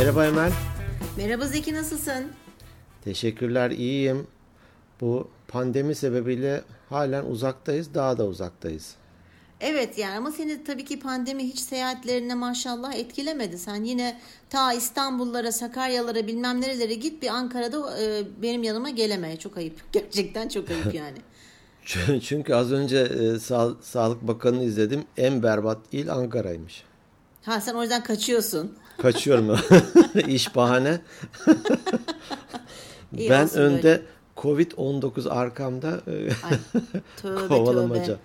Merhaba Emel. Merhaba Zeki nasılsın? Teşekkürler iyiyim. Bu pandemi sebebiyle halen uzaktayız, daha da uzaktayız. Evet yani ama seni tabii ki pandemi hiç seyahatlerine maşallah etkilemedi. Sen yine ta İstanbullara, Sakaryalara bilmem nerelere git bir Ankara'da e, benim yanıma geleme. Çok ayıp. Gerçekten çok ayıp yani. Çünkü az önce e, Sa- Sağlık Bakanı'nı izledim. En berbat il Ankara'ymış. Ha sen o yüzden kaçıyorsun. Kaçıyorum. İş bahane. İyi ben önde böyle. Covid-19 arkamda e, Ay, tövbe Kovalamaca. tövbe.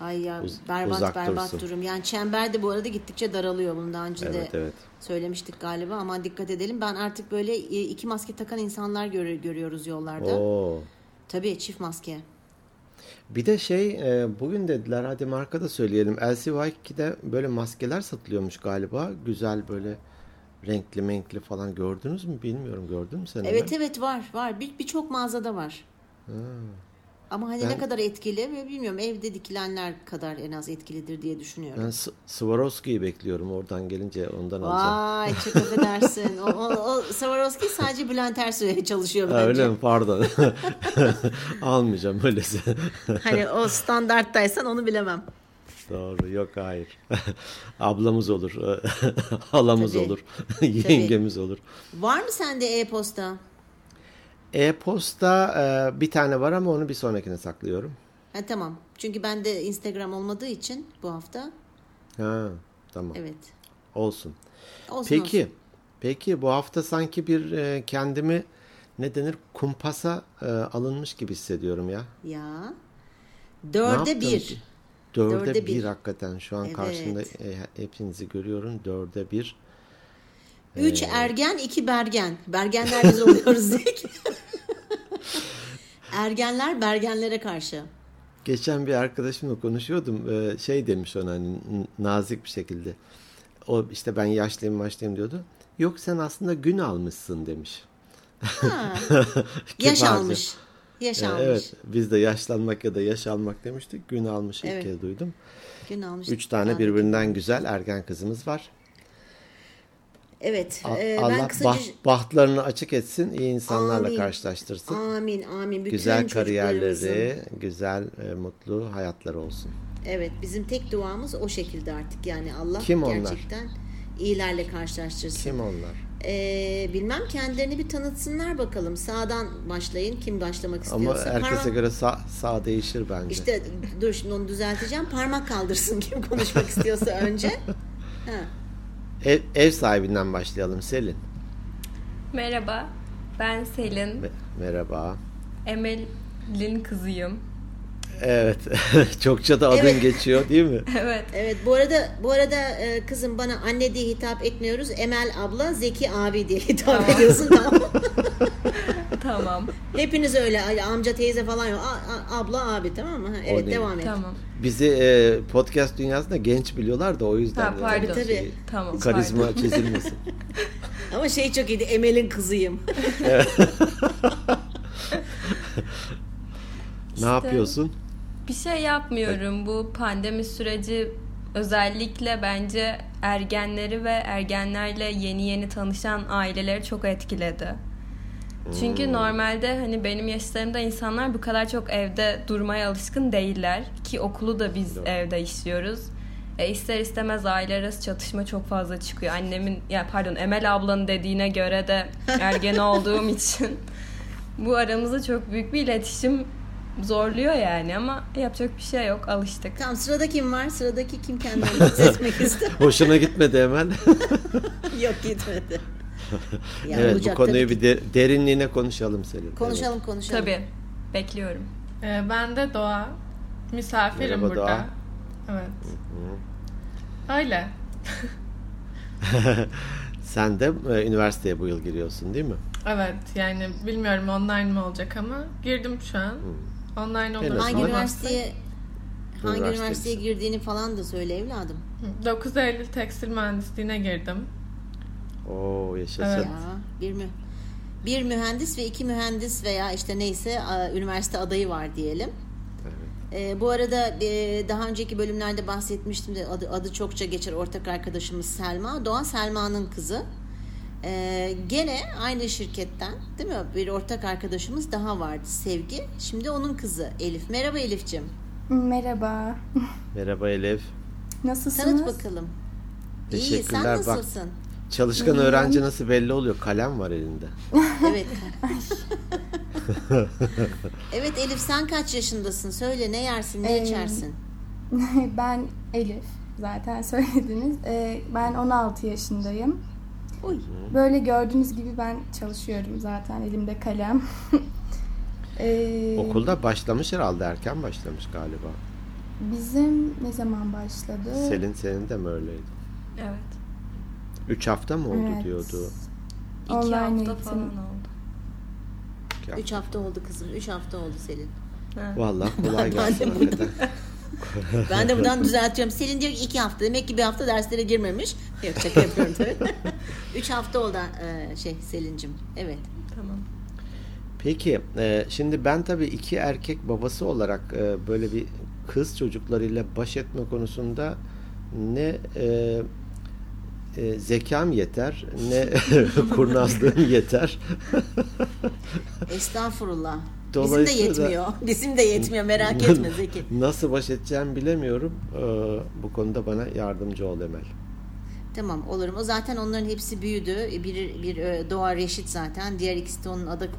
Ay ya Uz- berbat uzak berbat dursun. durum. Yani çember de bu arada gittikçe daralıyor. Bunu daha önce de Evet, evet. söylemiştik galiba ama dikkat edelim. Ben artık böyle e, iki maske takan insanlar gör- görüyoruz yollarda. Oo. Tabii çift maske. Bir de şey e, bugün dediler hadi marka da söyleyelim. LCY2'de böyle maskeler satılıyormuş galiba. Güzel böyle renkli menkli falan gördünüz mü bilmiyorum gördün mü sen Evet evet var var bir birçok mağazada var. Ama hani ne Ben- kadar etkili bilmiyorum evde dikilenler kadar en az etkilidir diye düşünüyorum. Ben S- Swarovski'yi bekliyorum oradan gelince ondan alacağım. Vay çok affedersin. o, o, o Swarovski sadece Bülent Ersoy'a çalışıyor Ha, bence. öyle mi? Pardon. Almayacağım öylesi. Hani o standarttaysan onu bilemem. Doğru. Yok hayır. Ablamız olur. Halamız Tabii. olur. Yengemiz olur. Var mı sende e-posta? E-posta e, bir tane var ama onu bir sonrakine saklıyorum. Ha tamam. Çünkü bende Instagram olmadığı için bu hafta. Ha, tamam. Evet. Olsun. Olsun Peki. olsun. Peki bu hafta sanki bir e, kendimi ne denir kumpasa e, alınmış gibi hissediyorum ya. Ya. Dörde bir. ki? Dörde, Dörde bir. bir. hakikaten şu an Evet. karşımda e, hepinizi görüyorum. Dörde bir. Üç Ee, ergen, iki bergen. Bergenler biz oluyoruz Zeki. Ergenler bergenlere karşı. Geçen bir arkadaşımla konuşuyordum. Ee, şey demiş ona hani nazik bir şekilde. O işte ben yaşlıyım yaşlıyım diyordu. Yok sen aslında gün almışsın demiş. Ha. Yaş almış. Yaş Ee. Evet biz de yaşlanmak ya da yaş almak demiştik. Gün almış ilk Evet. kez duydum. Gün almış. Üç tane Yani- birbirinden güzel ergen kızımız var. Evet. E, Allah ben kısaca... baht- bahtlarını açık etsin, iyi insanlarla Amin. karşılaştırsın. Amin amin. Bütün güzel kariyerleri, güzel e, mutlu hayatları olsun. Evet bizim tek duamız o şekilde artık. Yani Allah Kim onlar? gerçekten iyilerle karşılaştırsın. Kim onlar? Ee, bilmem kendilerini bir tanıtsınlar bakalım. Sağdan başlayın. Kim başlamak Ama istiyorsa. herkese Parmak- göre sağ, sağ değişir bence. İşte dur şimdi onu düzelteceğim. Parmak kaldırsın kim konuşmak istiyorsa önce. Ha. Ev, ev sahibinden başlayalım Selin. Merhaba, ben Selin. Me- Merhaba. Emel'in kızıyım. Evet. Çokça da adın Evet. geçiyor değil mi? Evet, Evet bu arada bu arada e, kızım bana anne diye hitap etmiyoruz. Emel abla, Zeki abi diye hitap Tamam. ediyorsun tamam tamam, Hepiniz öyle amca teyze falan yok. A- a- abla abi tamam mı? Ha, Evet devam et. tamam. Bizi e, podcast dünyasında genç biliyorlar da o yüzden. Ha, pardon. Tabii, tabii. Tamam, Karizma pardon. çizilmesin. Ama şey çok iyiydi. Emel'in kızıyım. ne yapıyorsun? Bir şey yapmıyorum. Bu pandemi süreci özellikle bence ergenleri ve ergenlerle yeni yeni tanışan aileleri çok etkiledi. Çünkü normalde hani benim yaşlarımda insanlar bu kadar çok evde durmaya alışkın değiller ki okulu da biz Doğru. evde işliyoruz. E ister istemez aile arası çatışma çok fazla çıkıyor. Annemin ya pardon Emel ablanın dediğine göre de ergen olduğum için bu aramızda çok büyük bir iletişim zorluyor yani ama yapacak bir şey yok alıştık. Tamam sırada kim var? Sıradaki kim kendini bahsetmek ister? Hoşuna gitmedi hemen. Yok gitmedi. Ya evet bu konuyu bir de- derinliğine konuşalım Selin. Konuşalım konuşalım. Tabii bekliyorum. Ee, ben de Doğa. Misafirim Merhaba burada. Doğa. Evet. Öyle. Evet. Sen de e, üniversiteye bu yıl giriyorsun değil mi? Evet yani bilmiyorum online mi olacak ama girdim şu an. Online olur. Hangi Ama- üniversiteye hangi Üniversite üniversiteye girdiğini falan da söyle evladım. 9 Eylül Tekstil Mühendisliğine girdim. Oo yaşasın. Evet. Ya bir mü bir mühendis ve iki mühendis veya işte neyse üniversite adayı var diyelim. Ee, bu arada e, daha önceki bölümlerde bahsetmiştim de adı, adı çokça geçer ortak arkadaşımız Selma. Doğa Selma'nın kızı. Ee, gene aynı şirketten değil mi? Bir ortak arkadaşımız daha vardı Sevgi. Şimdi onun kızı Elif. Merhaba Elif'ciğim. Merhaba. Merhaba Elif. Nasılsınız? Tanıt bakalım. İyi sen Teşekkürler. Bak nasılsın? çalışkan öğrenci nasıl belli oluyor? Kalem var elinde. Evet. evet Elif sen kaç yaşındasın? Söyle ne yersin, ne Ee, içersin? ben Elif. Zaten söylediniz. Ee, ben 16 yaşındayım. Uy. Böyle gördüğünüz gibi ben çalışıyorum zaten. Elimde kalem. Ee, Okulda başlamış herhalde erken başlamış galiba. Bizim ne zaman başladı? Selin senin de mi öyleydi? Evet. Üç hafta mı oldu Evet. diyordu. İki Online hafta eğitim. falan oldu. Üç hafta oldu kızım. Üç hafta oldu Selin. Evet. Vallahi kolay gelsin. Ben de buradan düzeltiyorum. Selin diyor ki iki hafta. Demek ki bir hafta derslere girmemiş. Yok şaka yapıyorum tabii. Üç hafta oldu e, şey Selin'cim. Evet. Tamam. Peki e, şimdi ben tabii iki erkek babası olarak e, böyle bir kız çocuklarıyla baş etme konusunda ne e, e, zekam yeter ne kurnazlığım yeter. Estağfurullah. Bizim de yetmiyor. Bizim de yetmiyor. Merak etme Zeki. Nasıl baş edeceğimi bilemiyorum. E, bu konuda bana yardımcı ol Emel. Tamam olurum. O zaten onların hepsi büyüdü. Bir, bir e, Doğa Reşit zaten. Diğer ikisi de onun adak,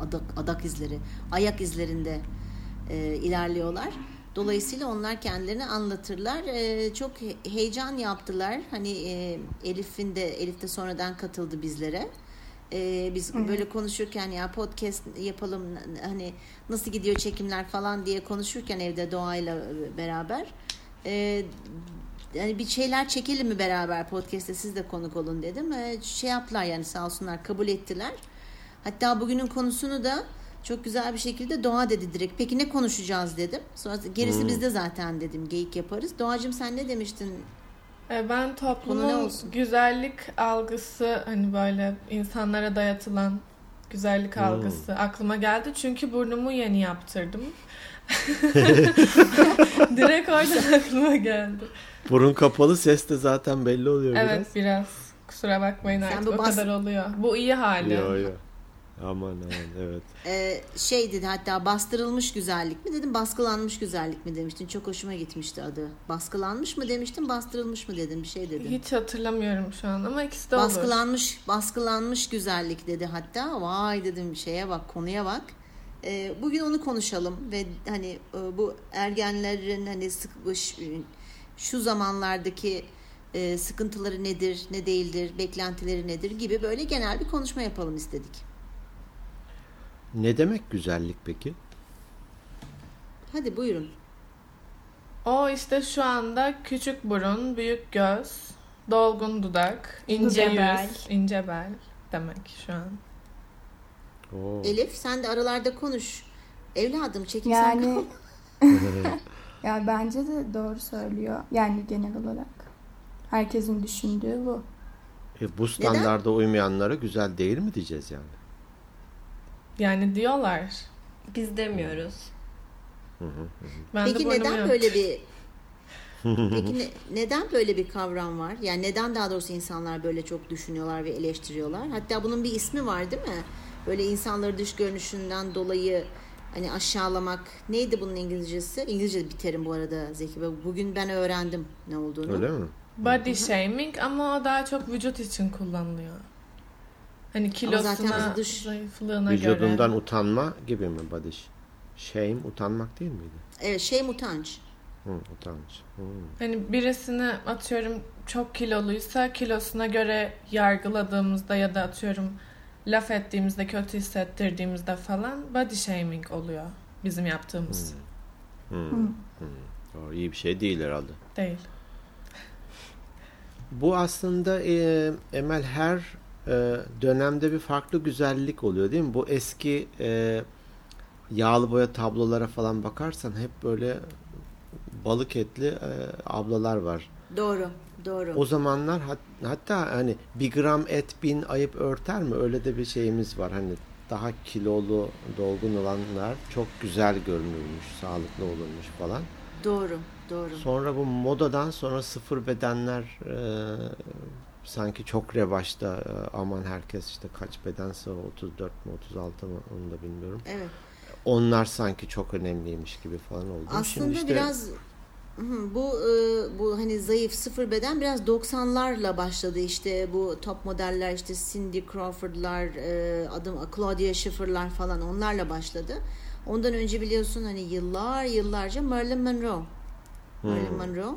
adak, adak izleri, ayak izlerinde e, ilerliyorlar. Dolayısıyla onlar kendilerini anlatırlar. E, çok he- heyecan yaptılar. Hani e, Elif'in de Elif de sonradan katıldı bizlere. E, biz böyle konuşurken ya podcast yapalım hani nasıl gidiyor çekimler falan diye konuşurken evde Doğa'yla beraber e, yani bir şeyler çekelim mi beraber podcast'te siz de konuk olun dedim. E, şey yaptılar yani sağ olsunlar kabul ettiler. Hatta bugünün konusunu da çok güzel bir şekilde Doğa dedi direkt. Peki ne konuşacağız dedim. Sonra gerisi bizde zaten dedim. Geyik yaparız. Doğacığım sen ne demiştin? Ee, Ben ne toplumun olsun? güzellik algısı hani böyle insanlara dayatılan güzellik algısı aklıma geldi. Çünkü burnumu yeni yaptırdım. Direkt oradan aklıma geldi. Burun kapalı ses de zaten belli oluyor Evet biraz. Kusura bakmayın Sen artık bu o bas- kadar oluyor. Bu iyi hali. biraz. Yo yo. Aman aman evet. Ee, şey dedi hatta bastırılmış güzellik mi dedim baskılanmış güzellik mi demiştin. Çok hoşuma gitmişti adı. Baskılanmış mı demiştin bastırılmış mı dedim bir şey dedim. Hiç hatırlamıyorum şu an ama ikisi de olur. Baskılanmış, baskılanmış güzellik dedi hatta. Vay dedim şeye bak, konuya bak. Ee, bugün onu konuşalım ve hani e, bu ergenlerin hani sıkmış şu zamanlardaki e, sıkıntıları nedir, ne değildir, beklentileri nedir gibi böyle genel bir konuşma yapalım istedik. Ne demek güzellik peki? Hadi buyurun. O işte şu anda küçük burun, büyük göz, dolgun dudak, ince bel. yüz, ince bel demek şu an. Oo. Elif sen de aralarda konuş. Evladım çekim sen Yani ya bence de doğru söylüyor. Yani genel olarak. Herkesin düşündüğü bu. E, bu standarda uymayanlara güzel değil mi diyeceğiz yani? Yani diyorlar. Biz demiyoruz. Ben Peki de neden yok. böyle bir Peki ne- neden böyle bir kavram var? Yani neden daha doğrusu insanlar böyle çok düşünüyorlar ve eleştiriyorlar? Hatta bunun bir ismi var değil mi? Böyle insanları dış görünüşünden dolayı hani aşağılamak. Neydi bunun İngilizcesi? İngilizce bir terim bu arada Zeki. Bey. Bugün ben öğrendim ne olduğunu. Öyle mi? Body shaming ama o daha çok vücut için kullanılıyor. Hani zaten kilosuna, dış- zayıflığına Vücudundan göre. utanma gibi mi body? Shame utanmak değil miydi? Evet şey utanç. Hı, utanç. Hı. Hani birisini atıyorum çok kiloluysa kilosuna göre yargıladığımızda ya da atıyorum laf ettiğimizde kötü hissettirdiğimizde falan body shaming oluyor bizim yaptığımız. O iyi bir şey değil herhalde. Değil. Bu aslında e, Emel her e, dönemde bir farklı güzellik oluyor değil mi? Bu eski e, yağlı boya tablolara falan bakarsan hep böyle balık etli e, ablalar var. Doğru. Doğru. O zamanlar hat- hatta hani bir gram et bin ayıp örter mi? Öyle de bir şeyimiz var. Hani daha kilolu, dolgun olanlar çok güzel görünürmüş, sağlıklı olurmuş falan. Doğru. Doğru. Sonra bu modadan sonra sıfır bedenler e, sanki çok revaçta e, aman herkes işte kaç bedense 34 mu 36 mı onu da bilmiyorum. Evet. Onlar sanki çok önemliymiş gibi falan oldu. Aslında Şimdi işte biraz bu e, bu hani zayıf sıfır beden biraz 90'larla başladı işte bu top modeller işte Cindy Crawford'lar e, adım Claudia Schiffer'lar falan onlarla başladı. Ondan önce biliyorsun hani yıllar yıllarca Marilyn Monroe. Marilyn Monroe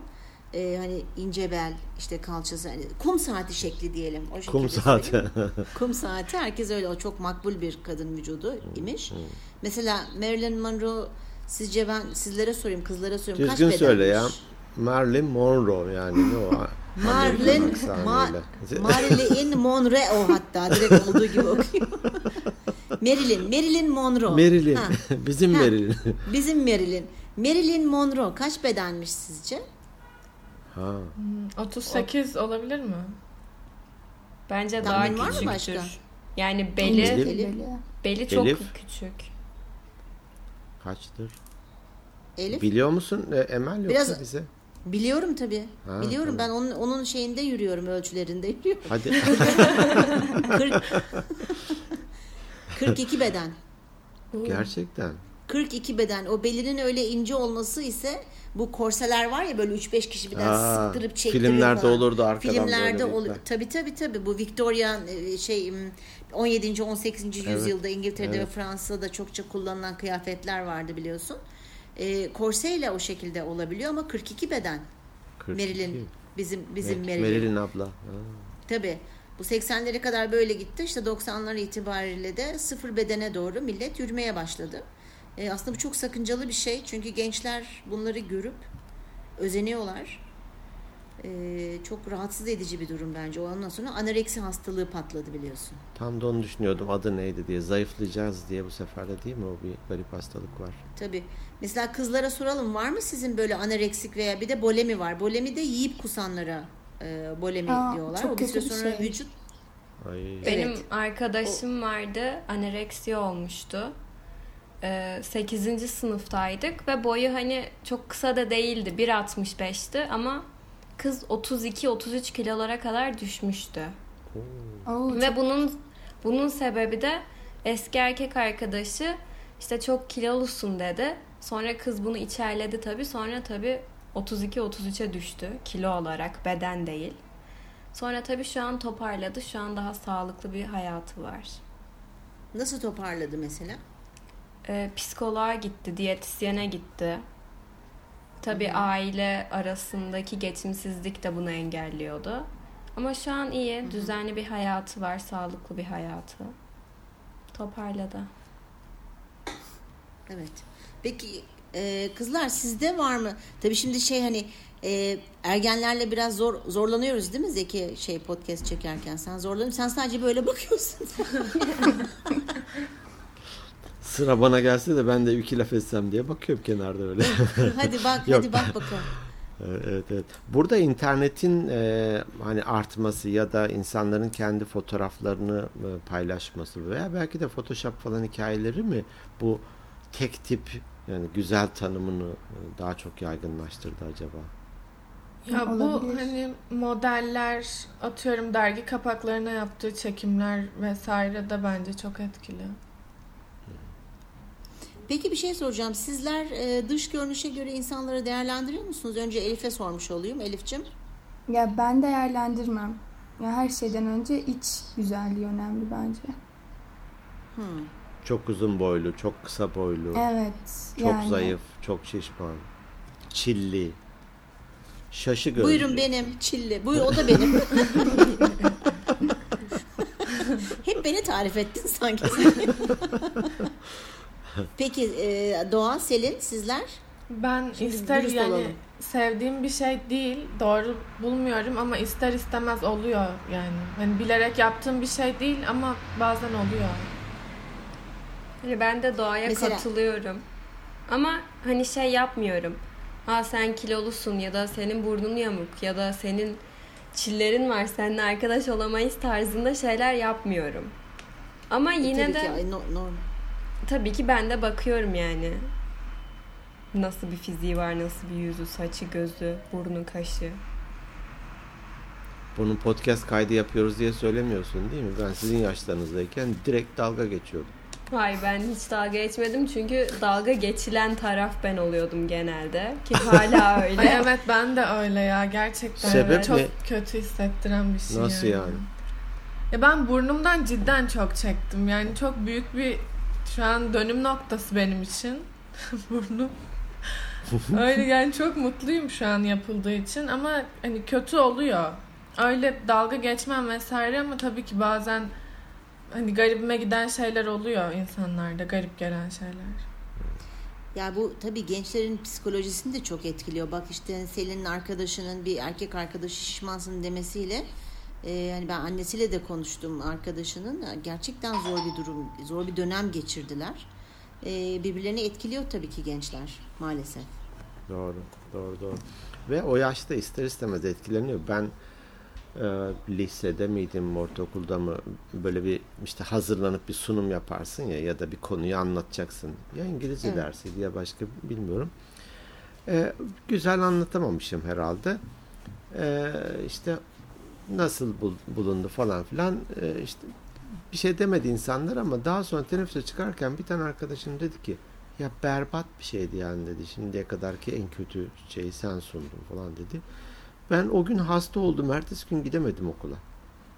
e, hani ince bel işte kalçası hani kum saati şekli diyelim. O şekilde kum saati. kum saati herkes öyle o çok makbul bir kadın vücudu imiş. Mesela Marilyn Monroe sizce ben sizlere sorayım kızlara sorayım Düzgün kaç söyle ya. bedenmiş? Marilyn Monroe yani ne o? Marilyn Ma. Marilyn Monroe o hatta direkt olduğu gibi okuyor. Marilyn, Marilyn Monroe. Marilyn. Ha, Bizim Ha. Marilyn. bizim Marilyn. Marilyn Monroe kaç bedenmiş sizce? Ha. 38 olabilir mi? Bence Tahmin daha var mı küçüktür. başka? Yani beli Elif? Beli çok Elif? küçük. Kaçtır? Elif? Biliyor musun e, Emel yoksa Biraz- bize? Biliyorum tabii. Ha, Biliyorum ben tamam. onun onun şeyinde yürüyorum, ölçülerinde yürüyorum. Hadi 40 42 beden. gerçekten. 42 beden. O belinin öyle ince olması ise bu korseler var ya böyle 3-5 kişi birden Aa, sıktırıp çektiriyor filmlerde falan. olurdu arkadan Filmlerde olur. Tabii tabii tabii. Bu Victoria e, şey m, 17. 18. yüzyılda İngiltere'de evet. ve Fransa'da çokça kullanılan kıyafetler vardı biliyorsun. E, korseyle o şekilde olabiliyor ama 42 beden. 42. Marilyn bizim bizim Marilyn. Marilyn. abla. Ha. Tabii. Bu 80'lere kadar böyle gitti. İşte 90'lar itibariyle de sıfır bedene doğru millet yürümeye başladı. E, aslında bu çok sakıncalı bir şey. Çünkü gençler bunları görüp özeniyorlar. E, çok rahatsız edici bir durum bence. Ondan sonra anoreksi hastalığı patladı biliyorsun. Tam da onu düşünüyordum adı neydi diye. Zayıflayacağız diye bu sefer de değil mi? O bir garip hastalık var. Tabii. Mesela kızlara soralım var mı sizin böyle anoreksik veya bir de bolemi var. Bolemi de yiyip kusanlara e, bolemi Aa, diyorlar. çok o bir kötü süre bir sonra şey. vücut Ay. Benim Evet. arkadaşım vardı. Anoreksiya olmuştu. Ee, 8. sınıftaydık ve boyu hani çok kısa da değildi. 1.65'ti ama kız 32-33 kilolara kadar düşmüştü. Oo, Ve bunun bunun sebebi de eski erkek arkadaşı işte çok kilolusun dedi. Sonra kız bunu içerledi tabii. Sonra tabii 32-33'e düştü kilo olarak beden değil. Sonra tabii şu an toparladı. Şu an daha sağlıklı bir hayatı var. nasıl toparladı mesela? Ee, psikoloğa gitti, diyetisyene gitti. Tabii aile arasındaki geçimsizlik de bunu engelliyordu. Ama şu an iyi, düzenli bir hayatı var, sağlıklı bir hayatı. Toparladı. Evet. Peki e, kızlar sizde var mı? Tabii şimdi şey hani e, ergenlerle biraz zor zorlanıyoruz değil mi Zeki şey podcast çekerken? Sen zorlanıyorsun. Sen sadece böyle bakıyorsun. Sıra bana gelse de ben de iki laf etsem diye bakıyorum kenarda öyle. hadi bak Yok. hadi bak bakalım. Evet, evet. Burada internetin e, hani artması ya da insanların kendi fotoğraflarını e, paylaşması veya belki de Photoshop falan hikayeleri mi bu tek tip yani güzel tanımını e, daha çok yaygınlaştırdı acaba? Ya bu Olabilir. hani modeller atıyorum dergi kapaklarına yaptığı çekimler vesaire de bence çok etkili. Peki bir şey soracağım. Sizler e, dış görünüşe göre insanları değerlendiriyor musunuz? Önce Elif'e sormuş olayım. Elif'cim. Ya ben değerlendirmem. Ya her şeyden önce iç güzelliği önemli bence. Hmm. Çok uzun boylu, çok kısa boylu, Evet. çok yani. zayıf, çok şişman, çilli, şaşı gözlü. Buyurun benim Çilli. Buyur o da benim. Hep beni tarif ettin sanki. Peki e, Doğa, Selin sizler? Ben Şimdi ister yani olalım. sevdiğim bir şey değil, doğru bulmuyorum ama ister istemez oluyor yani. Hani bilerek yaptığım bir şey değil ama bazen oluyor. Hani ben de doğaya Mesela- katılıyorum. Ama hani şey yapmıyorum. Ha sen kilolusun ya da senin burnun yamuk ya da senin çillerin var seninle arkadaş olamayız tarzında şeyler yapmıyorum. Ama yine E, Tabii de ki, no, no. Tabii ki ben de bakıyorum yani. Nasıl bir fiziği var, nasıl bir yüzü, saçı, gözü, burnu, kaşı. bunun podcast kaydı yapıyoruz diye söylemiyorsun değil mi? Ben sizin yaşlarınızdayken direkt dalga geçiyordum. Hayır ben hiç dalga geçmedim çünkü dalga geçilen taraf ben oluyordum genelde ki hala öyle. Ay evet ben de öyle ya gerçekten. Sebep çok ne? kötü hissettiren bir şey Nasıl yani? Ya ben burnumdan cidden çok çektim. Yani çok büyük bir şu an dönüm noktası benim için. Burnum. Öyle yani çok mutluyum şu an yapıldığı için ama hani kötü oluyor. Öyle dalga geçmem vesaire ama tabii ki bazen hani garibime giden şeyler oluyor insanlarda. Garip gelen şeyler. Ya bu tabii gençlerin psikolojisini de çok etkiliyor. Bak işte Selin'in arkadaşının bir erkek arkadaşı şişmansın demesiyle e, hani ben annesiyle de konuştum arkadaşının. Gerçekten zor bir durum, zor bir dönem geçirdiler. E, birbirlerini etkiliyor tabii ki gençler maalesef. Doğru, doğru, doğru. Ve o yaşta ister istemez etkileniyor. Ben e, lisede miydim, ortaokulda mı böyle bir işte hazırlanıp bir sunum yaparsın ya ya da bir konuyu anlatacaksın. Ya İngilizce Evet. dersiydi ya başka bilmiyorum. E, güzel anlatamamışım herhalde. E, işte nasıl bul- bulundu falan filan e, işte bir şey demedi insanlar ama daha sonra teneffüse çıkarken bir tane arkadaşım dedi ki ya berbat bir şeydi yani dedi. Şimdiye kadarki en kötü şeyi sen sundun falan dedi. Ben o gün hasta oldum. Ertesi gün gidemedim okula.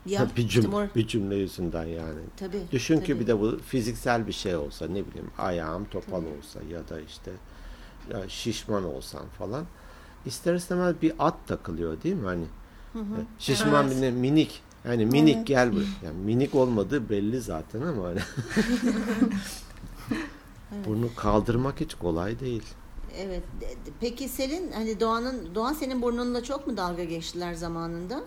Ya bir, işte cüm- mor- bir cümle yüzünden yani. tabii. Düşün tabii. ki bir de bu fiziksel bir şey olsa ne bileyim ayağım topal olsa ya da işte ya şişman olsan falan. İster istemez bir at takılıyor değil mi hani? Hı hı. Şişman Evet. bir de minik. Yani minik Evet. gel buraya. Yani minik olmadığı belli zaten ama hani bunu kaldırmak hiç kolay değil. Evet. Peki Selin hani Doğan'ın Doğan senin burnunla çok mu dalga geçtiler zamanında?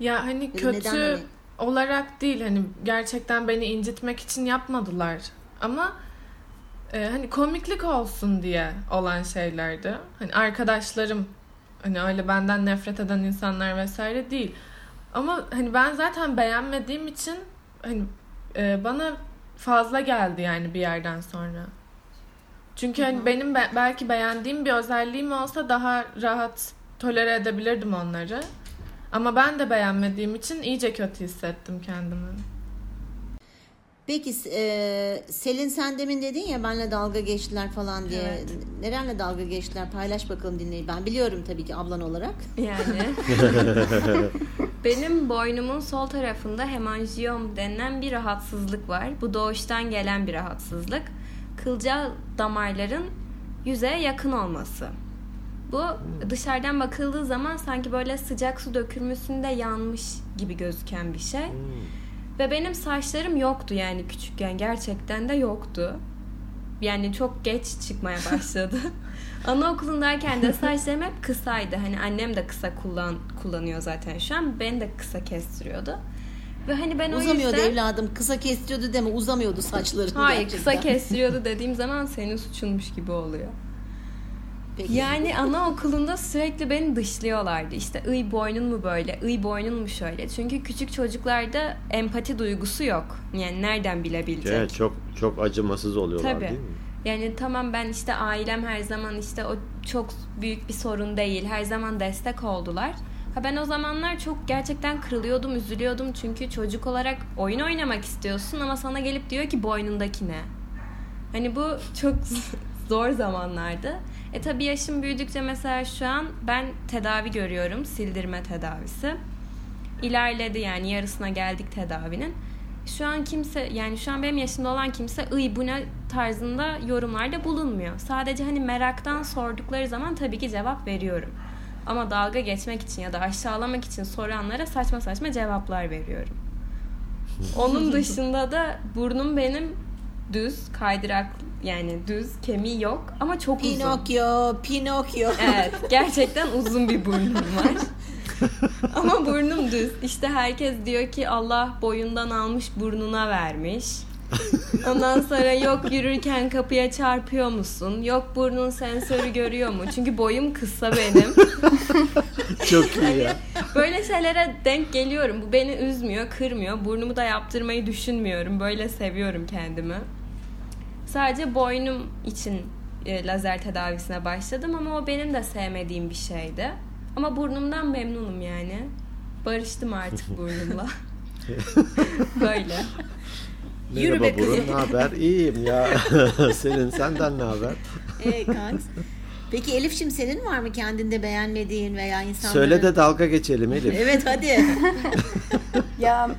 Ya hani da kötü neden hani? olarak değil hani gerçekten beni incitmek için yapmadılar ama e, hani komiklik olsun diye olan şeylerdi. Hani arkadaşlarım hani öyle benden nefret eden insanlar vesaire değil. Ama hani ben zaten beğenmediğim için hani e, bana fazla geldi yani bir yerden sonra. Çünkü hani benim be- belki beğendiğim bir özelliğim olsa daha rahat tolere edebilirdim onları. Ama ben de beğenmediğim için iyice kötü hissettim kendimi. Peki e, Selin sen demin dedin ya benle dalga geçtiler falan diye. Evet. Nerenle dalga geçtiler? Paylaş bakalım dinleyin. Ben biliyorum tabii ki ablan olarak. Yani. Benim boynumun sol tarafında hemanjiyom denilen bir rahatsızlık var. Bu doğuştan gelen bir rahatsızlık. Kılcal damarların yüzeye yakın olması. Bu dışarıdan bakıldığı zaman sanki böyle sıcak su dökülmesinde yanmış gibi gözüken bir şey. Ve benim saçlarım yoktu yani küçükken gerçekten de yoktu. Yani çok geç çıkmaya başladı. Anaokulundayken de saçlarım hep kısaydı. Hani annem de kısa kullan kullanıyor zaten şu an. Ben de kısa kestiriyordu. Ve hani ben o Uzamıyordu yüzden... evladım. Kısa kestiriyordu deme. Uzamıyordu saçları. Hayır gerçekten. kısa kestiriyordu dediğim zaman senin suçunmuş gibi oluyor. Peki. Yani anaokulunda sürekli beni dışlıyorlardı. İşte ıy boynun mu böyle, ıy boynun mu şöyle. Çünkü küçük çocuklarda empati duygusu yok. Yani nereden bilebilecek? Evet, çok çok acımasız oluyorlar Tabii. değil mi? Yani tamam ben işte ailem her zaman işte o çok büyük bir sorun değil. Her zaman destek oldular. Ha ben o zamanlar çok gerçekten kırılıyordum, üzülüyordum. Çünkü çocuk olarak oyun oynamak istiyorsun ama sana gelip diyor ki boynundaki ne? Hani bu çok zor zamanlardı. E tabii yaşım büyüdükçe mesela şu an ben tedavi görüyorum. Sildirme tedavisi. İlerledi yani yarısına geldik tedavinin. Şu an kimse yani şu an benim yaşımda olan kimse ıy bu ne tarzında yorumlarda bulunmuyor. Sadece hani meraktan sordukları zaman tabii ki cevap veriyorum. Ama dalga geçmek için ya da aşağılamak için soranlara saçma saçma cevaplar veriyorum. Onun dışında da burnum benim düz, kaydırak yani düz, kemiği yok ama çok uzun. Pinokyo, Pinokyo. Evet, gerçekten uzun bir burnum var. Ama burnum düz. İşte herkes diyor ki Allah boyundan almış burnuna vermiş. Ondan sonra yok yürürken kapıya çarpıyor musun? Yok burnun sensörü görüyor mu? Çünkü boyum kısa benim. Çok iyi ya. Böyle şeylere denk geliyorum. Bu beni üzmüyor, kırmıyor. Burnumu da yaptırmayı düşünmüyorum. Böyle seviyorum kendimi. Sadece boynum için e, lazer tedavisine başladım ama o benim de sevmediğim bir şeydi. Ama burnumdan memnunum yani. Barıştım artık burnumla. Böyle. Yürü Merhaba be kızım. Burun, ne haber? İyiyim ya. Senin senden ne haber? Evet kanks. Peki Elif'ciğim senin var mı kendinde beğenmediğin veya insanların... Söyle de dalga geçelim Elif. Evet hadi. Ya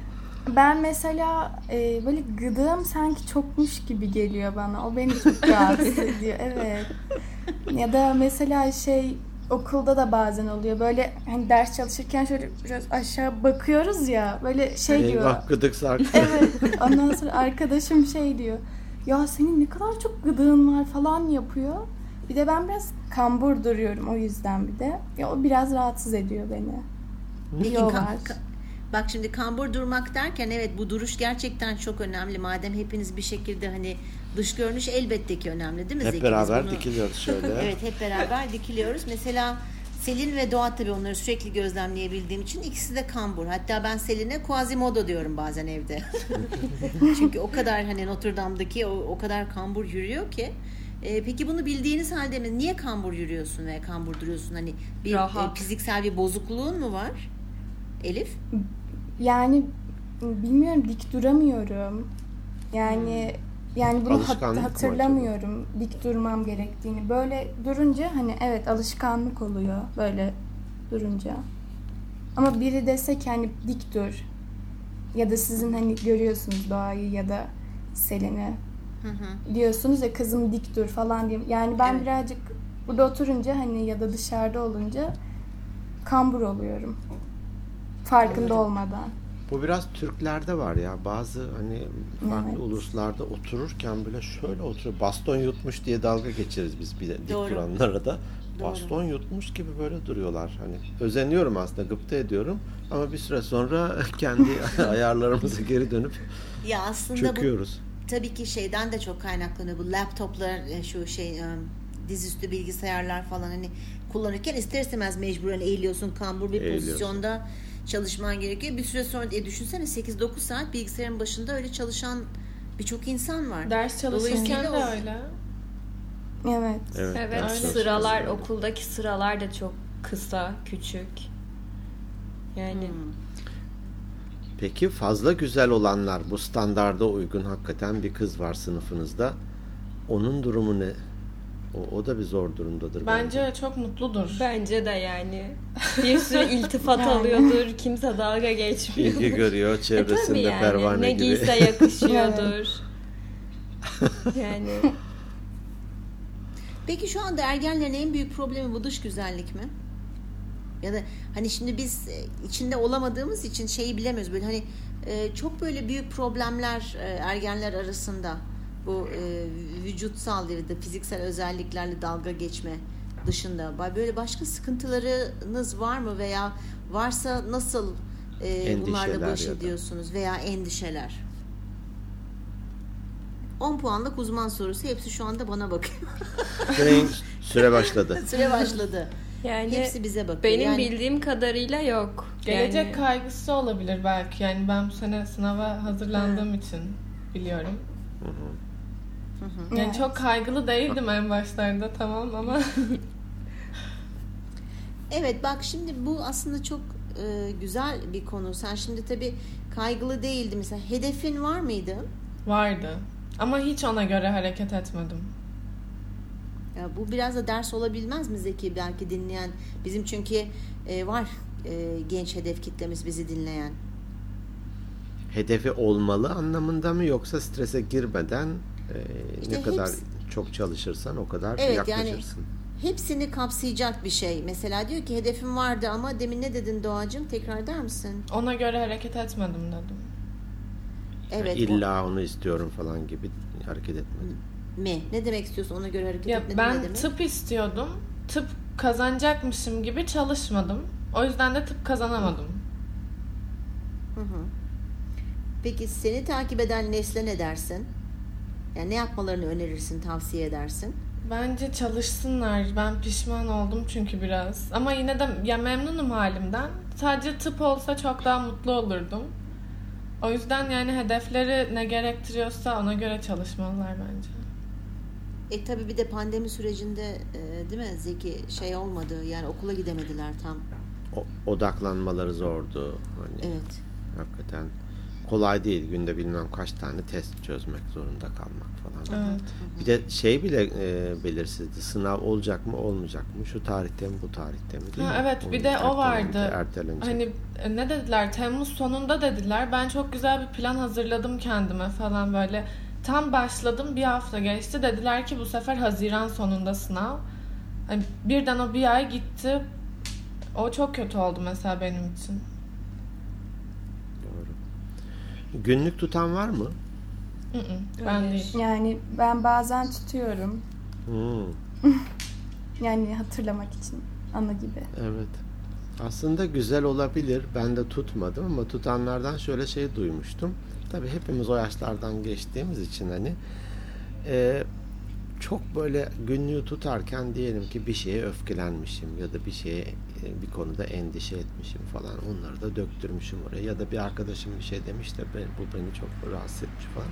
ben mesela e, böyle gıdığım sanki çokmuş gibi geliyor bana. O beni çok rahatsız ediyor. Evet. Ya da mesela şey okulda da bazen oluyor. Böyle hani ders çalışırken şöyle biraz aşağı bakıyoruz ya. Böyle şey diyor. Eyvah gıdık sarkı. Evet. Ondan sonra arkadaşım şey diyor. Ya senin ne kadar çok gıdığın var falan yapıyor. Bir de ben biraz kambur duruyorum o yüzden bir de. Ya o biraz rahatsız ediyor beni. Peki, Yo ka- var. ka- bak şimdi kambur durmak derken evet bu duruş gerçekten çok önemli. Madem hepiniz bir şekilde hani dış görünüş elbette ki önemli değil mi Hep Zeki? Biz beraber bunu- dikiliyoruz şöyle. Evet hep beraber dikiliyoruz. Mesela Selin ve Doğa tabii onları sürekli gözlemleyebildiğim için ikisi de kambur. Hatta ben Selin'e Quasimodo diyorum bazen evde. Çünkü o kadar hani Notre Dame'daki o, o kadar kambur yürüyor ki. Ee, peki bunu bildiğiniz halde mi? Niye kambur yürüyorsun veya kambur duruyorsun? Hani bir Rahat. e, fiziksel bir bozukluğun mu var? Elif? Yani bilmiyorum dik duramıyorum. Yani yani bunu hat- hatırlamıyorum dik durmam gerektiğini. Böyle durunca hani evet alışkanlık oluyor böyle durunca. Ama biri dese ki hani dik dur. Ya da sizin hani görüyorsunuz doğayı ya da Selin'i Hı hı. diyorsunuz ya kızım dik dur falan diye. Yani ben Evet. birazcık burada oturunca hani ya da dışarıda olunca kambur oluyorum. Farkında olmadan. Bu biraz Türklerde var ya. Bazı hani farklı Evet. uluslarda otururken böyle şöyle oturuyor. Baston yutmuş diye dalga geçeriz biz bir de dik Doğru. duranlara da. Doğru. Baston yutmuş gibi böyle duruyorlar. Hani özeniyorum aslında, gıpta ediyorum. Ama bir süre sonra kendi ayarlarımıza geri dönüp Ya aslında bu çöküyoruz. tabii ki şeyden de çok kaynaklanıyor. Bu laptoplar, e, şu şey e, dizüstü bilgisayarlar falan hani kullanırken ister istemez mecburen eğiliyorsun, kambur bir Eğiliyorsun. pozisyonda çalışman gerekiyor. Bir süre sonra e, düşünsene 8-9 saat bilgisayarın başında öyle çalışan birçok insan var. Ders çalışırken de o- öyle. Evet. Evet, Evet, sıralar okuldaki sıralar da çok kısa, küçük. Yani Hmm. Peki fazla güzel olanlar, bu standarda uygun hakikaten bir kız var sınıfınızda. Onun durumu ne? O, o da bir zor durumdadır. Bence çok mutludur. bence de yani bir sürü iltifat alıyordur, kimse dalga geçmiyor. İlgi görüyor, E çevresinde yani, pervane ne gibi. giyse yakışıyordur. yani Peki şu anda ergenlerin en büyük problemi bu dış güzellik mi? Ya da hani şimdi biz e, içinde olamadığımız için şeyi bilemiyoruz böyle hani e, çok böyle büyük problemler e, ergenler arasında bu e, vücutsal ya da fiziksel özelliklerle dalga geçme dışında böyle başka sıkıntılarınız var mı veya varsa nasıl e, bunlarla baş ediyorsunuz veya endişeler? 10 puanlık uzman sorusu hepsi şu anda bana bakıyor. Süre başladı. Süre başladı. yani Hepsi bize bakıyor. benim Yani- bildiğim kadarıyla yok. Gelecek Yani- kaygısı olabilir belki. Yani ben bu sene sınava hazırlandığım için biliyorum. Yani Evet. çok kaygılı değildim en başlarda tamam ama Evet bak şimdi bu aslında çok e, güzel bir konu. Sen şimdi tabii kaygılı değildi mesela. Hedefin var mıydı? vardı. Ama hiç ona göre hareket etmedim. Ya bu biraz da ders olabilmez mi Zeki belki dinleyen? Bizim çünkü e, var e, genç hedef kitlemiz bizi dinleyen. Hedefi olmalı anlamında mı yoksa strese girmeden e, İşte ne kadar hepsi- çok çalışırsan o kadar Evet, yani- yaklaşırsın. Hepsini kapsayacak bir şey. Mesela diyor ki hedefim vardı ama demin ne dedin Doğacığım? Tekrar eder misin? Ona göre hareket etmedim dedim. Evet. o- İlla onu istiyorum falan gibi hareket etmedim. mi? Ne demek istiyorsun? Ona göre hareket Ya etmedin ne ben demek? tıp istiyordum. Tıp kazanacakmışım gibi çalışmadım. O yüzden de tıp kazanamadım. Hı hı. Peki seni takip eden nesle ne dersin? Yani ne yapmalarını önerirsin, tavsiye edersin? Bence çalışsınlar. Ben pişman oldum çünkü biraz. Ama yine de ya memnunum halimden. Sadece tıp olsa çok daha mutlu olurdum. O yüzden yani hedefleri ne gerektiriyorsa ona göre çalışmalılar bence. E tabi bir de pandemi sürecinde e, değil mi Zeki şey olmadı yani okula gidemediler tam. o- odaklanmaları zordu. Hani Evet. hakikaten kolay değil. Günde bilmem kaç tane test çözmek zorunda kalmak falan. Evet. Bir de şey bile e, belirsizdi. Sınav olacak mı olmayacak mı? Şu tarihte mi bu tarihte mi değil Ha, mi? evet, bir de o vardı. Ertelenecek. Hani e, ne dediler? Temmuz sonunda dediler. Ben çok güzel bir plan hazırladım kendime falan böyle. Tam başladım bir hafta geçti. Dediler ki bu sefer Haziran sonunda sınav. Hani birden o bir ay gitti. O çok kötü oldu mesela benim için. Günlük tutan var mı? Hı hı, ben değil. Yani ben bazen tutuyorum. Hmm, Yani hatırlamak için ana gibi. evet. Aslında güzel olabilir. Ben de tutmadım ama tutanlardan şöyle şey duymuştum. Tabii hepimiz o yaşlardan geçtiğimiz için hani e, çok böyle günlüğü tutarken diyelim ki bir şeye öfkelenmişim ya da bir şeye bir konuda endişe etmişim falan onları da döktürmüşüm oraya ya da bir arkadaşım bir şey demiş de ben, bu beni çok rahatsız etmiş falan.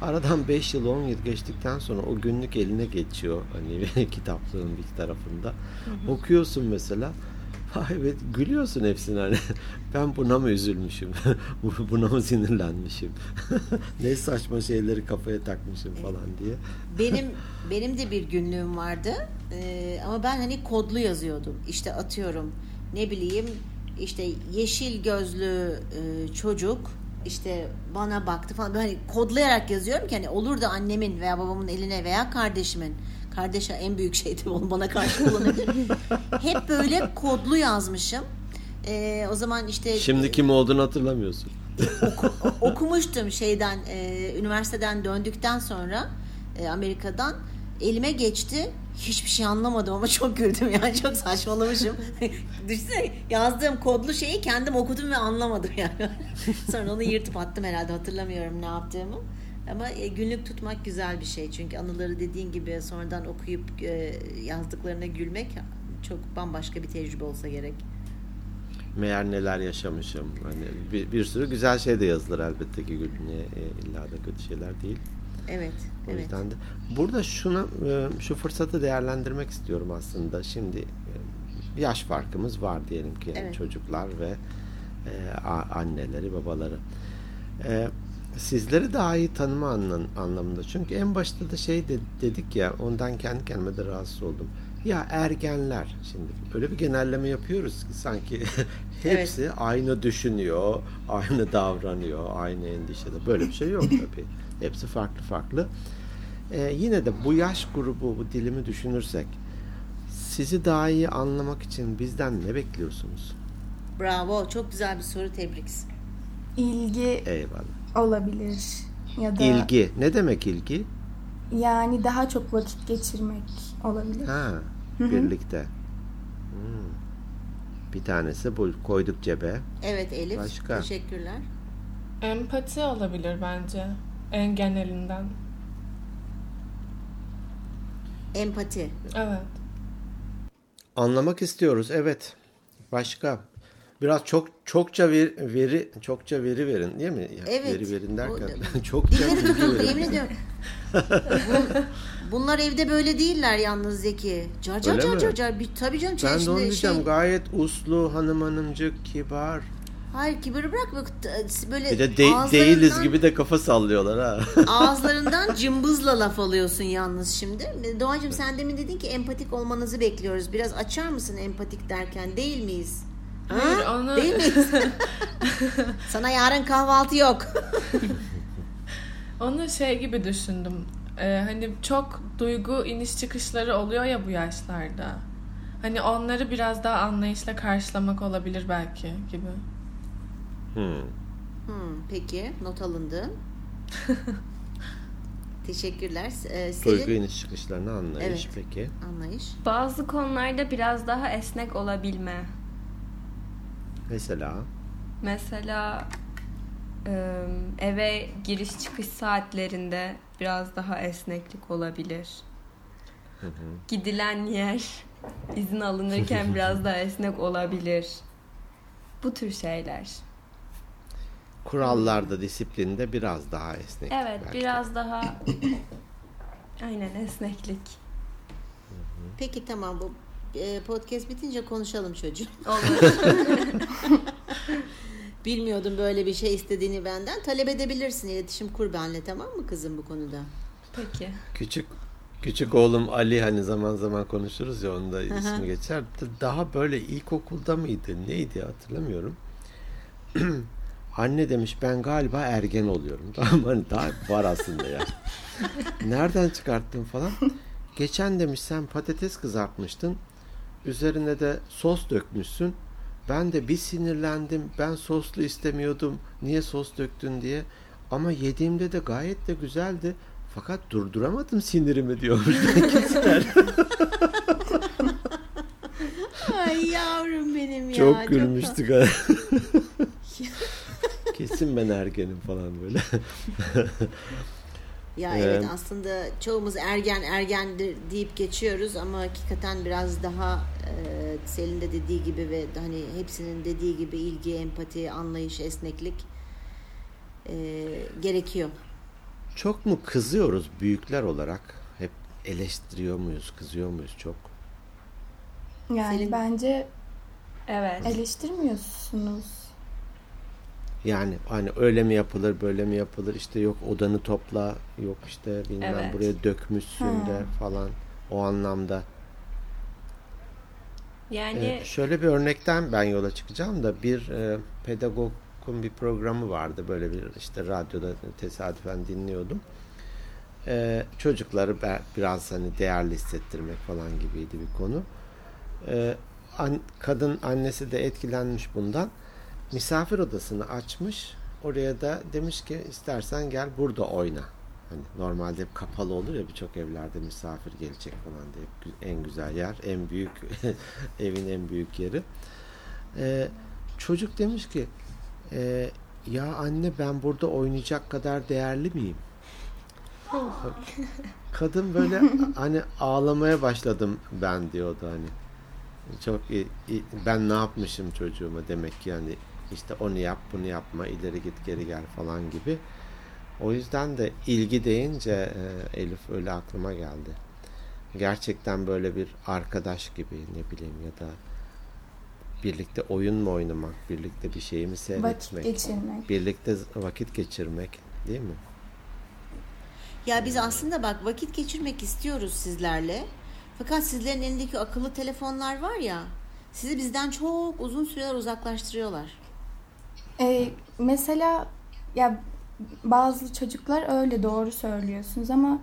Aradan 5 yıl 10 yıl geçtikten sonra o günlük eline geçiyor hani kitaplığın bir tarafında. Okuyorsun mesela. Evet gülüyorsun hepsine hani. Ben buna mı üzülmüşüm? Bu- buna mı sinirlenmişim? ne saçma şeyleri kafaya takmışım falan diye. Benim benim de bir günlüğüm vardı. Ee, ama ben hani kodlu yazıyordum. İşte atıyorum ne bileyim işte yeşil gözlü e, çocuk işte bana baktı falan. Böyle hani kodlayarak yazıyorum ki hani olur da annemin veya babamın eline veya kardeşimin kardeşe en büyük şeydi onu bana karşı kullanabilir. Hep böyle kodlu yazmışım. Ee, o zaman işte Şimdi kim olduğunu hatırlamıyorsun. oku- okumuştum şeyden e, üniversiteden döndükten sonra e, Amerika'dan elime geçti. Hiçbir şey anlamadım ama çok güldüm yani çok saçmalamışım. Düşünsene yazdığım kodlu şeyi kendim okudum ve anlamadım yani. sonra onu yırtıp attım herhalde hatırlamıyorum ne yaptığımı. Ama e, günlük tutmak güzel bir şey çünkü anıları dediğin gibi sonradan okuyup e, yazdıklarına gülmek çok bambaşka bir tecrübe olsa gerek. Meğer neler yaşamışım. Hani bir, bir sürü güzel şey de yazılır elbette ki Gülbin'e e, illa da kötü şeyler değil. Evet, O evet. yüzden de burada şunu şu fırsatı değerlendirmek istiyorum aslında. Şimdi yaş farkımız var diyelim ki Evet. çocuklar ve anneleri, babaları. Sizleri daha iyi tanıma anlam- anlamında. Çünkü en başta da şey de- dedik ya ondan kendi kendime de rahatsız oldum. Ya ergenler şimdi öyle bir genelleme yapıyoruz ki sanki hepsi aynı düşünüyor, aynı davranıyor, aynı endişede. Böyle bir şey yok tabii. Hepsi farklı farklı. Ee, yine de bu yaş grubu, bu dilimi düşünürsek sizi daha iyi anlamak için bizden ne bekliyorsunuz? Bravo, çok güzel bir soru tebrik. İlgi Eyvallah. Olabilir. Ya da İlgi. Ne demek ilgi? yani daha çok vakit geçirmek olabilir. Ha, birlikte. Hmm. Bir tanesi bu koyduk cebe. Evet Elif, Başka? teşekkürler. Empati olabilir bence. En genelinden. Empati. Evet. Anlamak istiyoruz. Evet. Başka. Biraz çok çokça ver, veri çokça veri verin değil mi? Ya, Evet. Veri verin derken O- çokça bilgi tutuldu verin. yemin ediyorum. Bu- Bunlar evde böyle değiller yalnız Zeki. Car car Öyle car mi? car car. Bir, tabii canım Ben de onu diyeceğim. şey. Gayet uslu, hanım hanımcık, kibar. Hayır kibiri bırak bak böyle Bir de de- değiliz gibi de kafa sallıyorlar ha. ağızlarından cımbızla laf alıyorsun yalnız şimdi. Doğacığım sen demin dedin ki empatik olmanızı bekliyoruz. Biraz açar mısın empatik derken değil miyiz? Ha? Hayır, onu- Değil miyiz? Sana yarın kahvaltı yok. Onu şey gibi düşündüm. Ee, hani çok duygu iniş çıkışları oluyor ya bu yaşlarda. Hani onları biraz daha anlayışla karşılamak olabilir belki gibi. Hmm. Hmm, peki not alındı. Teşekkürler. Ee, Duygu Selin iniş çıkışlarını anlayış Evet. peki. anlayış. Bazı konularda biraz daha esnek olabilme. Mesela Mesela eve giriş çıkış saatlerinde biraz daha esneklik olabilir. Gidilen yer izin alınırken biraz daha esnek olabilir. Bu tür şeyler. kurallarda, disiplinde biraz daha esnek. Evet, belki. biraz daha aynen esneklik. Peki tamam bu podcast bitince konuşalım çocuğum. Olur. Bilmiyordum böyle bir şey istediğini benden. Talep edebilirsin. İletişim kur benle tamam mı kızım bu konuda? Peki. Küçük küçük oğlum Ali hani zaman zaman konuşuruz ya onun da ismi geçer. Daha böyle ilkokulda mıydı neydi hatırlamıyorum. Anne demiş ben galiba ergen oluyorum. Tamam hani daha var aslında ya. Nereden çıkarttın falan. Geçen demiş sen patates kızartmıştın. Üzerine de sos dökmüşsün. Ben de bir sinirlendim. Ben soslu istemiyordum. Niye sos döktün diye. Ama yediğimde de gayet de güzeldi. Fakat durduramadım sinirimi diyormuş. Ay yavrum benim ya. Çok gülmüştük. ha. Kesin ben ergenim falan böyle. Ya Ee, evet aslında çoğumuz ergen ergendir deyip geçiyoruz ama hakikaten biraz daha e, Selin de dediği gibi ve hani hepsinin dediği gibi ilgi, empati, anlayış, esneklik e, gerekiyor. Çok mu kızıyoruz büyükler olarak? Hep eleştiriyor muyuz, kızıyor muyuz çok? Yani Selin- bence Evet. eleştirmiyorsunuz. Yani hani öyle mi yapılır, böyle mi yapılır? İşte yok odanı topla, yok işte bilmem Evet. buraya dökmüşsün de falan o anlamda. Yani Ee, şöyle bir örnekten ben yola çıkacağım da bir e, pedagogun bir programı vardı böyle bir işte radyoda tesadüfen dinliyordum. Ee, çocukları biraz hani değerli hissettirmek falan gibiydi bir konu. Ee, an- kadın annesi de etkilenmiş bundan. Misafir odasını açmış. Oraya da demiş ki istersen gel burada oyna. Hani normalde hep kapalı olur ya birçok evlerde misafir gelecek falan diye en güzel yer, en büyük evin en büyük yeri. Ee, çocuk demiş ki e, ya anne ben burada oynayacak kadar değerli miyim? Kadın böyle hani ağlamaya başladım ben diyordu hani. Çok iyi, iyi- ben ne yapmışım çocuğuma demek ki yani işte onu yap bunu yapma ileri git geri gel falan gibi. O yüzden de ilgi deyince e, Elif öyle aklıma geldi. Gerçekten böyle bir arkadaş gibi ne bileyim ya da birlikte oyun mu oynamak, birlikte bir şeyi mi Vakit seyretmek, geçirmek. birlikte vakit geçirmek değil mi? Ya biz aslında bak vakit geçirmek istiyoruz sizlerle. Fakat sizlerin elindeki akıllı telefonlar var ya sizi bizden çok uzun süreler uzaklaştırıyorlar. Ee, mesela ya bazı çocuklar öyle doğru söylüyorsunuz ama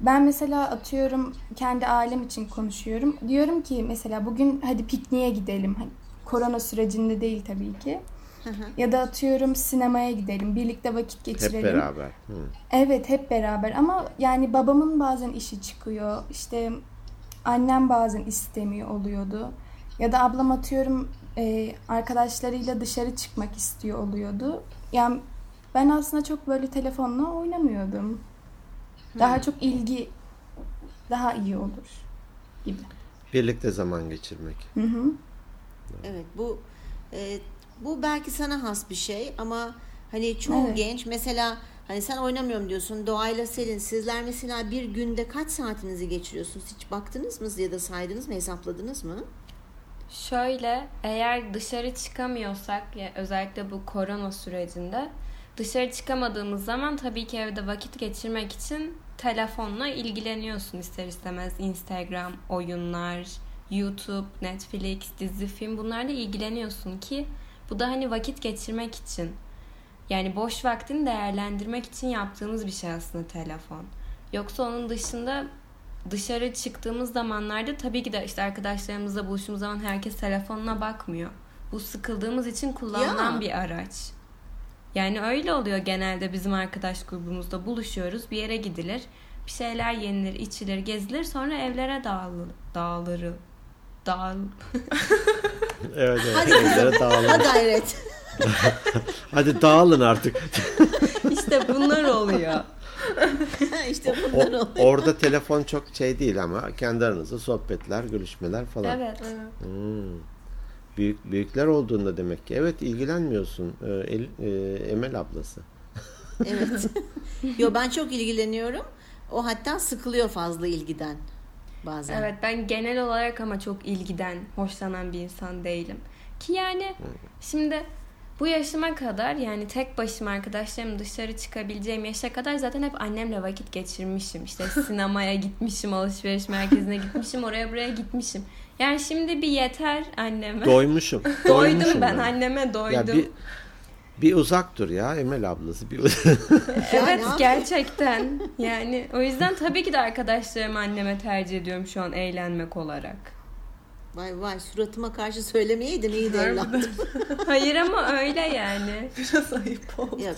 ben mesela atıyorum kendi ailem için konuşuyorum. Diyorum ki mesela bugün hadi pikniğe gidelim. Hani korona sürecinde değil tabii ki. Ya da atıyorum sinemaya gidelim. Birlikte vakit Hep geçirelim. beraber. Hı. Evet hep beraber ama yani babamın bazen işi çıkıyor. İşte annem bazen istemiyor oluyordu. Ya da ablam atıyorum e, arkadaşlarıyla dışarı çıkmak istiyor oluyordu. Yani ben aslında çok böyle telefonla oynamıyordum. Daha çok ilgi daha iyi olur gibi. Birlikte zaman geçirmek. Hı hı. Evet bu e, bu belki sana has bir şey ama hani çoğu Evet. genç mesela hani sen oynamıyorum diyorsun doğayla Selin sizler mesela bir günde kaç saatinizi geçiriyorsunuz hiç baktınız mı ya da saydınız mı hesapladınız mı? Şöyle eğer dışarı çıkamıyorsak ya özellikle bu korona sürecinde dışarı çıkamadığımız zaman tabii ki evde vakit geçirmek için telefonla ilgileniyorsun ister istemez Instagram, oyunlar, YouTube, Netflix, dizi, film bunlarla ilgileniyorsun ki bu da hani vakit geçirmek için yani boş vaktini değerlendirmek için yaptığımız bir şey aslında telefon. Yoksa onun dışında dışarı çıktığımız zamanlarda tabii ki de işte arkadaşlarımızla buluştuğumuz zaman herkes telefonuna bakmıyor. Bu sıkıldığımız için kullanılan Ya. bir araç. Yani öyle oluyor genelde bizim arkadaş grubumuzda buluşuyoruz. Bir yere gidilir. Bir şeyler yenilir, içilir, gezilir. Sonra evlere dağılır. Dağılır. Dağıl. Evet evet. Hadi Evlere kızım dağılın. ha gayret. Hadi dağılın artık. işte bunlar oluyor. işte O- bunlar oluyor. orada telefon çok şey değil ama kendi aranızda sohbetler, görüşmeler falan. Evet. Hmm. Büyük büyükler olduğunda demek ki. Evet ilgilenmiyorsun. El- e, Emel ablası. Evet. Yo ben çok ilgileniyorum. O hatta sıkılıyor fazla ilgiden. bazen. Evet ben genel olarak ama çok ilgiden hoşlanan bir insan değilim. Ki yani şimdi bu yaşıma kadar yani tek başıma arkadaşlarım dışarı çıkabileceğim yaşa kadar zaten hep annemle vakit geçirmişim. İşte sinemaya gitmişim, alışveriş merkezine gitmişim, oraya buraya gitmişim. Yani şimdi bir yeter anneme. Doymuşum. doydum doymuşum ben anneme doydum. Ya bir, bir uzak dur ya Emel ablası. Bir Evet gerçekten. Yani o yüzden tabii ki de arkadaşlarımı anneme tercih ediyorum şu an eğlenmek olarak. Vay vay suratıma karşı söylemeyeydin iyi de evladım. Hayır ama öyle yani. Biraz ayıp oldu. Yok,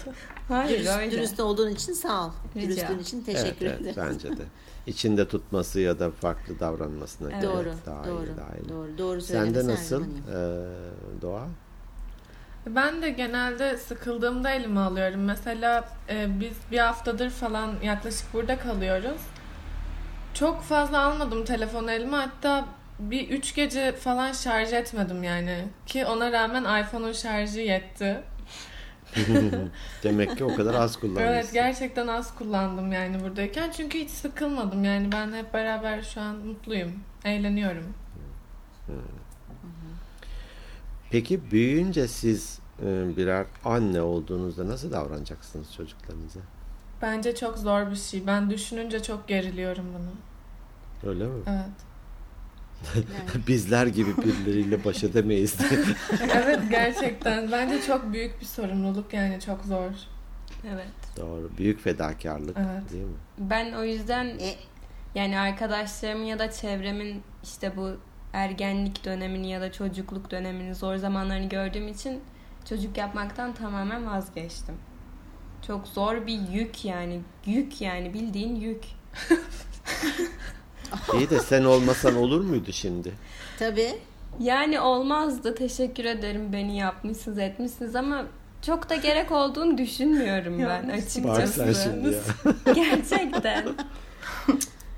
Hayır dürüst, öyle. dürüst olduğun için sağ ol. Rica. Dürüstlüğün için evet, teşekkür evet, ederim. bence de. İçinde tutması ya da farklı davranmasına göre Doğru, daha doğru, iyi, daha iyi. doğru, doğru Sende nasıl ee, Doğa? Ben de genelde sıkıldığımda elime alıyorum. Mesela e, biz bir haftadır falan yaklaşık burada kalıyoruz. Çok fazla almadım telefonu elime. Hatta bir üç gece falan şarj etmedim yani. Ki ona rağmen iPhone'un şarjı yetti. Demek ki o kadar az kullanmışsın. Evet gerçekten az kullandım yani buradayken. Çünkü hiç sıkılmadım yani. Ben hep beraber şu an mutluyum. Eğleniyorum. Peki büyüyünce siz e, birer anne olduğunuzda nasıl davranacaksınız çocuklarınıza? Bence çok zor bir şey. Ben düşününce çok geriliyorum bunu. Öyle mi? Evet. Yani, Bizler gibi birileriyle baş edemeyiz. Evet gerçekten. Bence çok büyük bir sorumluluk yani çok zor. Evet. Doğru. Büyük fedakarlık Evet. değil mi? Ben o yüzden yani arkadaşlarımın ya da çevremin işte bu ergenlik dönemini ya da çocukluk dönemini zor zamanlarını gördüğüm için çocuk yapmaktan tamamen vazgeçtim. Çok zor bir yük yani. Yük yani bildiğin yük. İyi de sen olmasan olur muydu şimdi? tabii. Yani olmazdı. Teşekkür ederim beni yapmışsınız etmişsiniz ama çok da gerek olduğunu düşünmüyorum ben Var açıkçası. sen şimdi ya. Gerçekten.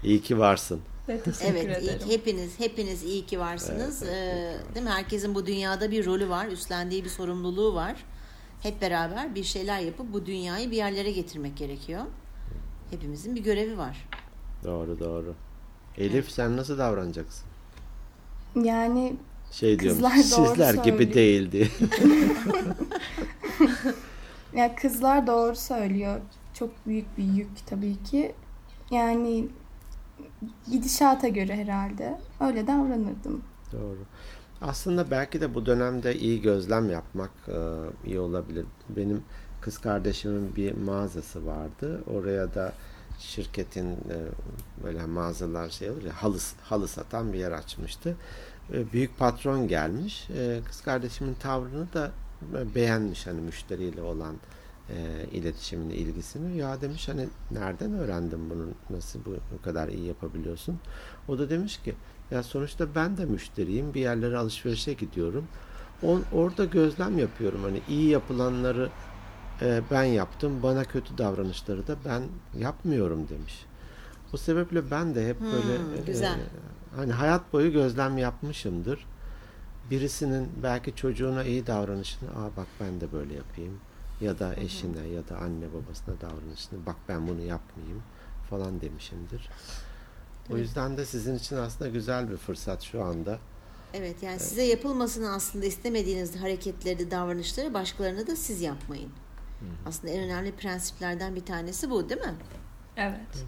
İyi ki varsın. Ve teşekkür Evet, iyi, ederim. hepiniz hepiniz iyi ki varsınız. Ee, değil mi? Herkesin bu dünyada bir rolü var, üstlendiği bir sorumluluğu var. Hep beraber bir şeyler yapıp bu dünyayı bir yerlere getirmek gerekiyor. Hepimizin bir görevi var. Doğru doğru. Elif sen nasıl davranacaksın? Yani Şey diyorum Kızlar doğru sizler gibi söylüyor. değildi. ya kızlar doğru söylüyor. Çok büyük bir yük tabii ki. Yani gidişata göre herhalde öyle davranırdım. Doğru. Aslında belki de bu dönemde iyi gözlem yapmak e, iyi olabilir. Benim kız kardeşimin bir mağazası vardı. Oraya da şirketin e, böyle mağazalar şey olur ya halı, halı satan bir yer açmıştı. E, büyük patron gelmiş. E, kız kardeşimin tavrını da e, beğenmiş hani müşteriyle olan e, iletişimini, ilgisini. Ya demiş hani nereden öğrendin bunu? Nasıl bu, bu kadar iyi yapabiliyorsun? O da demiş ki ya sonuçta ben de müşteriyim. Bir yerlere alışverişe gidiyorum. On, orada gözlem yapıyorum. Hani iyi yapılanları e, ben yaptım. Bana kötü davranışları da ben yapmıyorum demiş. O sebeple ben de hep Hmm, böyle e, güzel. hani hayat boyu gözlem yapmışımdır. Birisinin belki çocuğuna iyi davranışını, aa bak ben de böyle yapayım ya da eşine ya da anne babasına davranışını bak ben bunu yapmayayım falan demişimdir. O yüzden de sizin için aslında güzel bir fırsat şu anda. Evet yani size yapılmasını aslında istemediğiniz hareketleri, davranışları başkalarına da siz yapmayın. Aslında en önemli prensiplerden bir tanesi bu değil mi? Evet.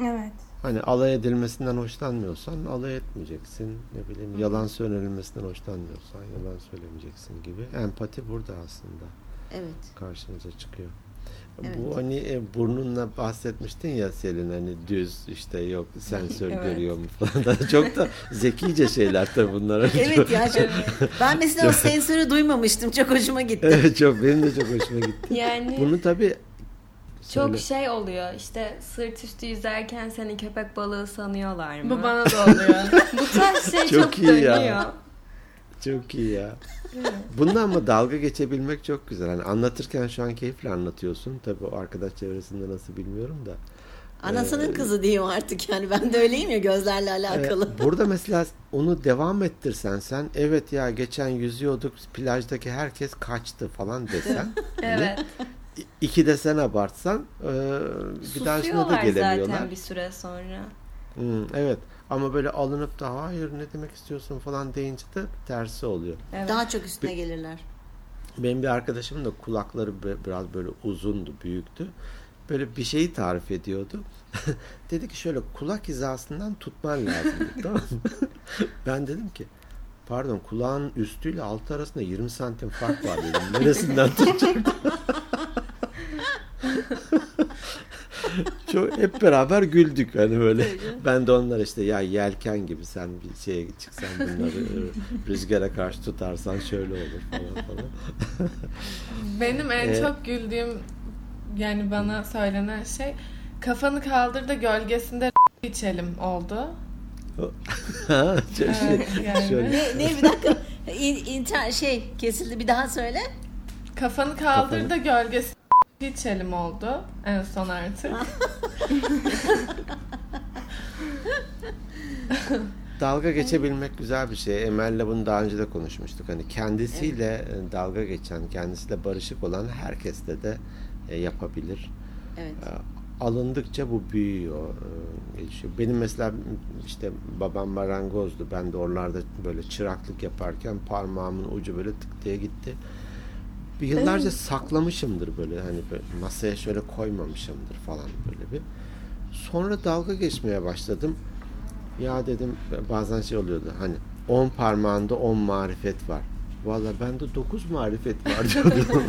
Evet. Hani alay edilmesinden hoşlanmıyorsan alay etmeyeceksin. Ne bileyim yalan söylenilmesinden hoşlanmıyorsan yalan söylemeyeceksin gibi. Empati burada aslında Evet. karşınıza çıkıyor. Evet. Bu hani e, burnunla bahsetmiştin ya Selin hani düz işte yok sensör Evet. görüyor mu falan çok da zekice şeyler tabii bunlar. Evet ya çok, ben mesela o sensörü duymamıştım. Çok hoşuma gitti. Evet çok benim de çok hoşuma gitti. Yani Bunu tabii çok söyle. şey oluyor işte sırt üstü yüzerken seni köpek balığı sanıyorlar mı? Bu bana da oluyor. Bu tarz şey Çok çok, iyi ya. Çok iyi ya. Bundan ama dalga geçebilmek çok güzel. Hani anlatırken şu an keyifle anlatıyorsun. Tabii o arkadaş çevresinde nasıl bilmiyorum da. Anasının kızı diyeyim artık yani ben de öyleyim ya gözlerle alakalı. Ee, burada mesela onu devam ettirsen sen evet ya geçen yüzüyorduk plajdaki herkes kaçtı falan desen. Evet. İki de sen abartsan e, bir daha da Susuyorlar gelemiyorlar. zaten bir süre sonra. Hmm, evet ama böyle alınıp da hayır ne demek istiyorsun falan deyince de tersi oluyor. Evet. Daha çok üstüne gelirler. Benim bir arkadaşımın da kulakları be- biraz böyle uzundu, büyüktü. Böyle bir şeyi tarif ediyordu. dedi ki şöyle kulak hizasından tutman lazım. tamam mı? ben dedim ki pardon kulağın üstüyle altı arasında 20 santim fark var dedim. Neresinden tutacak? Çok hep beraber güldük hani böyle. Ben de onlar işte ya yelken gibi sen bir şeye çıksan bunları rüzgara karşı tutarsan şöyle olur falan falan. Benim en Ee, çok güldüğüm yani bana söylenen şey kafanı kaldır da gölgesinde içelim oldu. Evet, yani. şöyle. Ne, ne bir dakika. İn, inter, şey kesildi bir daha söyle. Kafanı kaldır Kafanı- da gölgesinde içelim oldu en son artık. Dalga geçebilmek güzel bir şey. Emel'le bunu daha önce de konuşmuştuk. Hani kendisiyle e, dalga geçen, kendisiyle barışık olan herkesle de e, yapabilir. Evet. E, Alındıkça bu büyüyor, e, gelişiyor. Benim mesela işte babam marangozdu. Ben de oralarda böyle çıraklık yaparken parmağımın ucu böyle tık diye gitti. Bir yıllarca saklamışımdır böyle hani böyle masaya şöyle koymamışımdır falan böyle bir. Sonra dalga geçmeye başladım. Ya dedim bazen şey oluyordu hani 10 parmağında 10 marifet var. Valla bende 9 marifet var diyordum.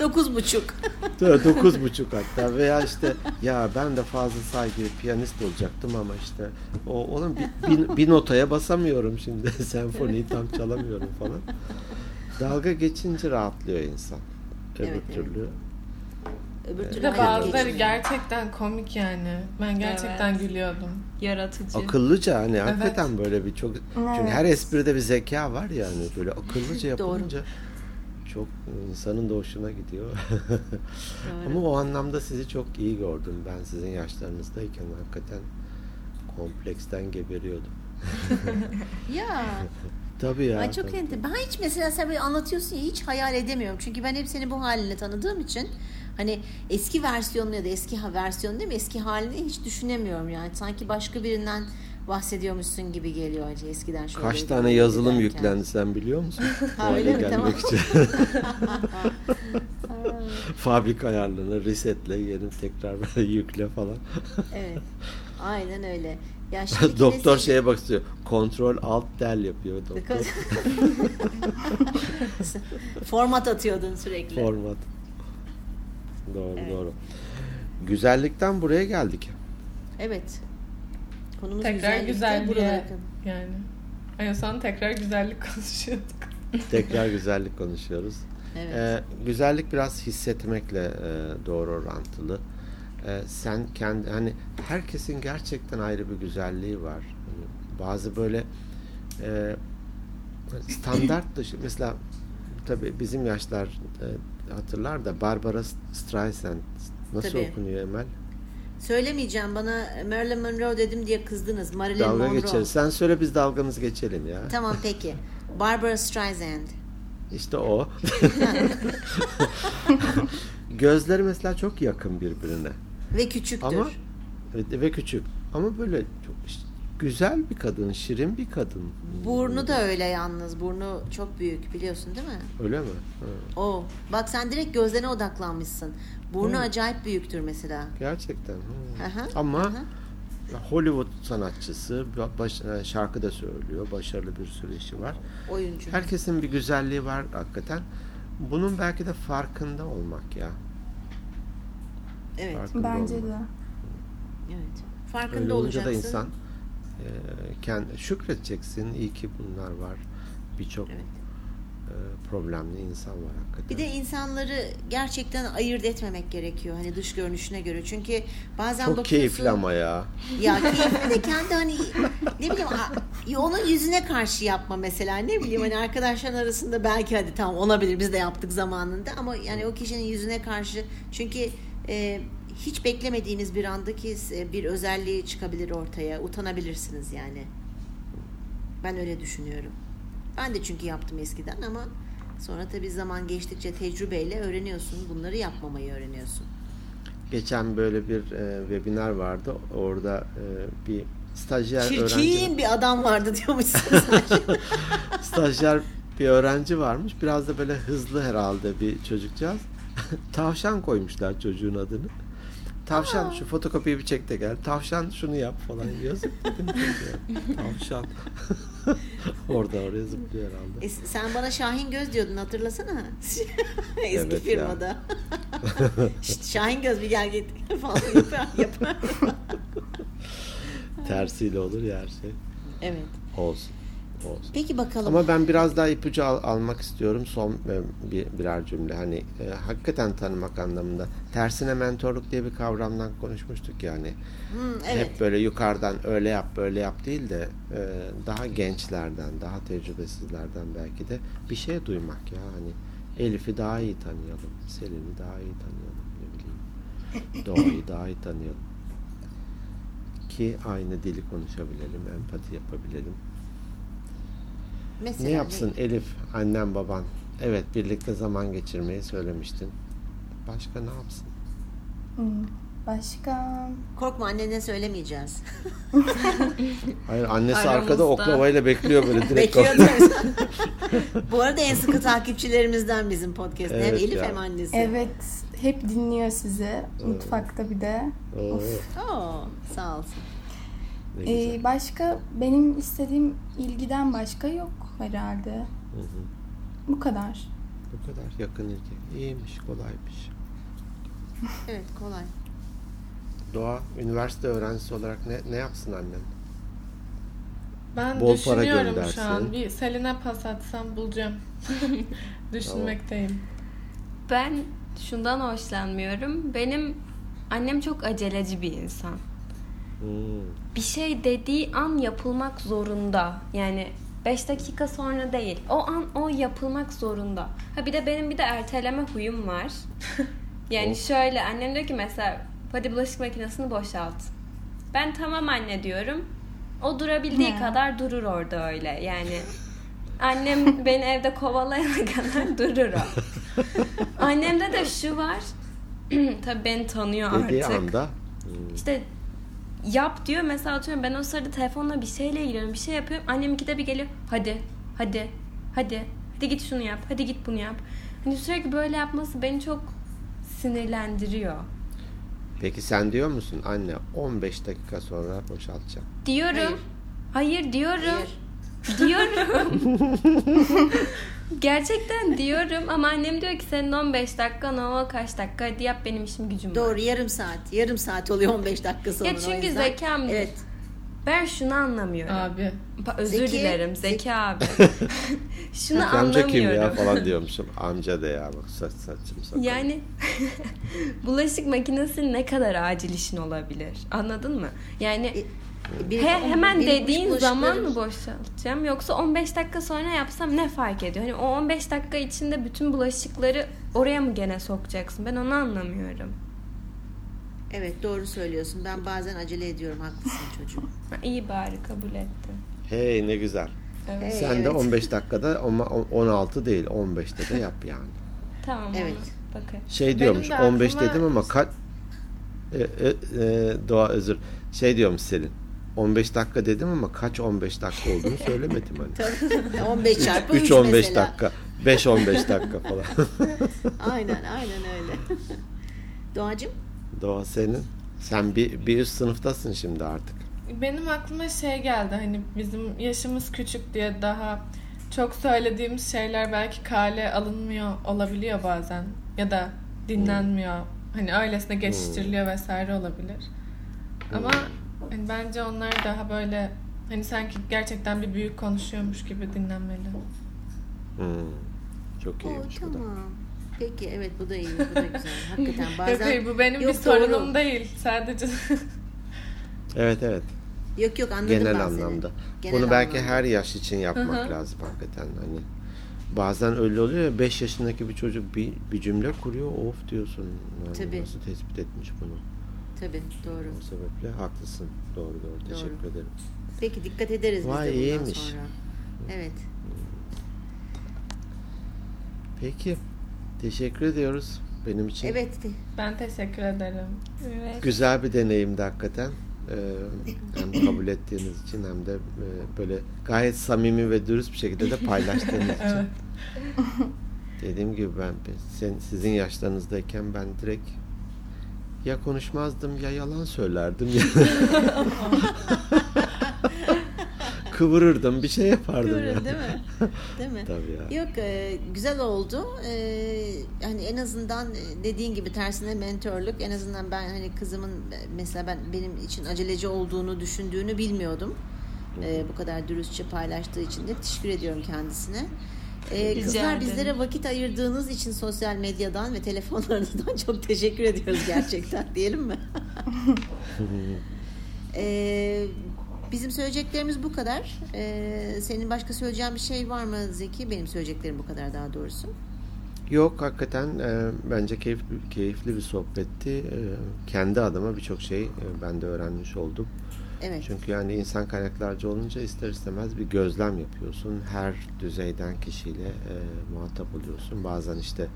Dokuz buçuk. Dokuz buçuk hatta veya işte ya ben de fazla saygı piyanist olacaktım ama işte o oğlum bir, bir, bir notaya basamıyorum şimdi senfoniyi tam çalamıyorum falan. Dalga geçince rahatlıyor insan. Öbür Evet, evet. türlü. Öbür Bir türlü hayat bazıları gerçekten komik yani. Ben gerçekten Evet. gülüyordum. Yaratıcı. Akıllıca hani hakikaten böyle bir çok çünkü Evet. her espride bir zeka var yani böyle akıllıca yapılınca çok insanın da hoşuna gidiyor. Ama o anlamda sizi çok iyi gördüm. Ben sizin yaşlarınızdayken hakikaten kompleksten geberiyordum. Ya. Tabii ya. Ay çok tabii. enter. Ben hiç mesela sen böyle anlatıyorsun ya hiç hayal edemiyorum. Çünkü ben hep seni bu haline tanıdığım için hani eski versiyonunu ya da eski ha- versiyonu değil mi? Eski halini hiç düşünemiyorum yani. Sanki başka birinden bahsediyormuşsun gibi geliyor acı eskiden şöyle. Kaç tane yazılım derken. yüklendi sen biliyor musun? Ha, öyle mi? Tamam. için. Fabrika ayarlarını resetle, yeni tekrar yükle falan. Evet. Aynen öyle. Ya Doktor nesil- şeye bak istiyor. Kontrol alt del yapıyor doktor. Format atıyordun sürekli. Format. Doğru Evet. doğru. Güzellikten buraya geldik. Evet. Konumuz Tekrar buralara kadar. yani. Son tekrar güzellik konuşuyorduk. Tekrar güzellik konuşuyoruz. Evet. Ee, güzellik biraz hissetmekle e, doğru orantılı. Ee, sen kendi hani herkesin gerçekten ayrı bir güzelliği var. Hani bazı böyle e, standart dışı mesela tabii bizim yaşlar e, hatırlar da Barbara Streisand nasıl Tabii. okunuyor Emel? Söylemeyeceğim bana Marilyn Monroe dedim diye kızdınız. Marilyn Dalga Monroe. geçeriz. Sen söyle biz dalgamızı geçelim ya. Tamam peki. Barbara Streisand. İşte o. Gözleri mesela çok yakın birbirine. Ve küçüktür. Ama evet, ve küçük. Ama böyle çok güzel bir kadın, şirin bir kadın. Burnu da öyle yalnız. Burnu çok büyük biliyorsun değil mi? Öyle mi? Ha, O. Bak sen direkt gözlerine odaklanmışsın. Burnu Hı. acayip büyüktür mesela. gerçekten. ha. Aha, Ama aha. Hollywood sanatçısı, baş, şarkı da söylüyor, başarılı bir sürü işi var. Oyuncu. Herkesin bir güzelliği var hakikaten. Bunun belki de farkında olmak ya. Evet. Farkında Bence olmak. de. Evet. Farkında Öyle olacaksın. da insan e, kendi şükredeceksin. İyi ki bunlar var. Birçok Evet. e, problemli insan var hakikaten. Bir de insanları gerçekten ayırt etmemek gerekiyor. Hani dış görünüşüne göre. Çünkü bazen çok bakıyorsun. keyifli ama ya. Ya keyifli de kendi hani ne bileyim onun yüzüne karşı yapma mesela ne bileyim hani arkadaşların arasında belki hadi tamam olabilir biz de yaptık zamanında ama yani o kişinin yüzüne karşı çünkü e, hiç beklemediğiniz bir andaki e, bir özelliği çıkabilir ortaya. Utanabilirsiniz yani. Ben öyle düşünüyorum. Ben de çünkü yaptım eskiden ama sonra tabii zaman geçtikçe tecrübeyle öğreniyorsun. Bunları yapmamayı öğreniyorsun. Geçen böyle bir e, webinar vardı. Orada e, bir stajyer öğrenci Çirkin bir adam vardı diyormuşsun stajyer bir öğrenci varmış. Biraz da böyle hızlı herhalde bir çocukcağız. Tavşan koymuşlar çocuğun adını. Tavşan şu fotokopiyi bir çek de gel. Tavşan şunu yap falan yazık dedim. Tavşan. Orada oraya zıplıyor herhalde. E, sen bana Şahin Göz diyordun hatırlasana. Eski Evet firmada. Şahin Göz bir gel git falan yapar. yapar. Tersiyle olur ya her şey. evet. Olsun. Olsun. Peki bakalım. Ama ben biraz daha ipucu al- almak istiyorum. Son e, bir, birer cümle. Hani e, hakikaten tanımak anlamında. Tersine mentorluk diye bir kavramdan konuşmuştuk yani. Hmm, evet. Hep böyle yukarıdan öyle yap böyle yap değil de e, daha gençlerden, daha tecrübesizlerden belki de bir şey duymak ya. Hani Elif'i daha iyi tanıyalım. Selin'i daha iyi tanıyalım. Ne bileyim. Doğayı daha iyi tanıyalım. Ki aynı dili konuşabilelim, empati yapabilelim. Mesela Ne yapsın Elif, annem baban? Evet birlikte zaman geçirmeyi söylemiştin. Başka ne yapsın? Hmm, Başka Korkma annene söylemeyeceğiz. Hayır annesi Aramızda. arkada oklavayla bekliyor böyle direkt. Bekliyor Bu arada en sıkı takipçilerimizden bizim podcast'te. hem Evet Elif ya. hem annesi. evet hep dinliyor sizi mutfakta bir de. Oo, Oo, sağ olsun. ne. Ee, başka benim istediğim ilgiden başka yok herhalde. Hı hı. Bu kadar. Bu kadar yakın ilgi. İyiymiş, kolaymış. Evet kolay. Doğa, üniversite öğrencisi olarak ne, ne yapsın annen? Ben Bol para düşünüyorum göndersin. şu an. Bir Selin'e pas atsam bulacağım. Düşünmekteyim. Ben şundan hoşlanmıyorum. Benim annem çok aceleci bir insan. Hmm. Bir şey dediği an yapılmak zorunda. Yani 5 dakika sonra değil. O an o yapılmak zorunda. Ha bir de benim bir de erteleme huyum var. yani Of. şöyle annem diyor ki mesela hadi bulaşık makinesini boşalt. Ben tamam anne diyorum. O durabildiği Ne? kadar durur orada öyle. Yani annem beni evde kovalayana kadar durur o. Annemde de şu var. Tabii beni tanıyor Dediği artık. anda. Hmm. İşte yap diyor. Mesela atıyorum ben o sırada telefonla bir şeyle ilgileniyorum bir şey yapıyorum. Annem ikide bir geliyor hadi hadi hadi hadi git şunu yap hadi git bunu yap. Hani sürekli böyle yapması beni çok sinirlendiriyor. Peki sen diyor musun anne 15 dakika sonra boşaltacağım. diyorum. Hayır. hayır, diyorum. Hayır. diyorum gerçekten diyorum ama annem diyor ki senin 15 dakikan o kaç dakika hadi yap benim işim gücüm var. Doğru yarım saat. Yarım saat oluyor 15 dakika sonra. Ya çünkü yüzden. zekam Evet. ben şunu anlamıyorum Abi. Pa- Özür Zeki- dilerim Zeki abi. Şunu Peki amca kim ya anlamıyorum. falan diyormuşum. Amca de ya bak saç saçım sakalım. Yani bulaşık makinesi ne kadar acil işin olabilir? Anladın mı? Yani E, bir- he, hemen bir- dediğin bulaşıkları- zaman mı boşaltacağım yoksa 15 dakika sonra yapsam ne fark ediyor? Hani o 15 dakika içinde bütün bulaşıkları oraya mı gene sokacaksın? Ben onu anlamıyorum. Evet doğru söylüyorsun. Ben bazen acele ediyorum. Haklısın çocuğum. İyi bari kabul ettim. Hey ne güzel. Evet. Sen de evet. 15 dakikada ama 16 değil 15'te de yap yani. Tamam Evet. bakın. Şey diyormuş de 15 aklıma- dedim ama kaç e, e, e, doğa özür. Şey diyormuş Selin. 15 dakika dedim ama kaç 15 dakika olduğunu söylemedim hani. Tabii. 15 çarpı 3 3 15 mesela. dakika, 5 15 dakika falan. Aynen aynen öyle. Doğacığım? Doğa senin. Sen bir, bir üst sınıftasın şimdi artık. Benim aklıma şey geldi hani bizim yaşımız küçük diye daha çok söylediğimiz şeyler belki kale alınmıyor olabiliyor bazen ya da dinlenmiyor. Hani öylesine geçiştiriliyor vesaire olabilir. Ama hani bence onlar daha böyle hani sanki gerçekten bir büyük konuşuyormuş gibi dinlenmeli. Hmm. Çok Oo, iyiymiş bu da. tamam. Peki evet bu da iyi. Bu da güzel. Hakikaten Yok bazen... hayır bu benim Yok, bir sorunum doğru. değil. Sadece Evet evet. Yok yok anladım Genel ben seni. anlamda. Genel Bunu belki anlamda. her yaş için yapmak Hı hı. lazım hakikaten. Hani bazen öyle oluyor ya 5 yaşındaki bir çocuk bir, bir cümle kuruyor of diyorsun. Yani Tabii. Nasıl tespit etmiş bunu? Tabii doğru. O sebeple haklısın. Doğru doğru. Teşekkür ederim. Peki dikkat ederiz Vay, biz de bundan iyiymiş. sonra. Evet. Peki. Teşekkür ediyoruz. Benim için Evet. Ben teşekkür ederim. Evet. güzel bir deneyimdi hakikaten. Ee, hem kabul ettiğiniz için hem de e, böyle gayet samimi ve dürüst bir şekilde de paylaştığınız için. Evet. Dediğim gibi ben sen, sizin yaşlarınızdayken ben direkt ya konuşmazdım ya yalan söylerdim ya kıvırırdım bir şey yapardım Kıvırır ya. değil mi? Değil mi? Tabii ya. Yok e, güzel oldu. E, hani en azından e, dediğin gibi tersine mentorluk. En azından ben hani kızımın e, mesela ben benim için aceleci olduğunu düşündüğünü bilmiyordum. E, bu kadar dürüstçe paylaştığı için de teşekkür ediyorum kendisine. E, Rica kızlar ederim. bizlere vakit ayırdığınız için sosyal medyadan ve telefonlarınızdan çok teşekkür ediyoruz gerçekten diyelim mi? e, bizim söyleyeceklerimiz bu kadar. E, senin başka söyleyeceğin bir şey var mı Zeki? Benim söyleyeceklerim bu kadar daha doğrusu. Yok hakikaten e, bence keyifli, keyifli bir sohbetti. E, kendi adıma birçok şey e, ben de öğrenmiş oldum. Evet. Çünkü yani insan kaynaklarca olunca ister istemez bir gözlem yapıyorsun. Her düzeyden kişiyle e, muhatap oluyorsun. Bazen işte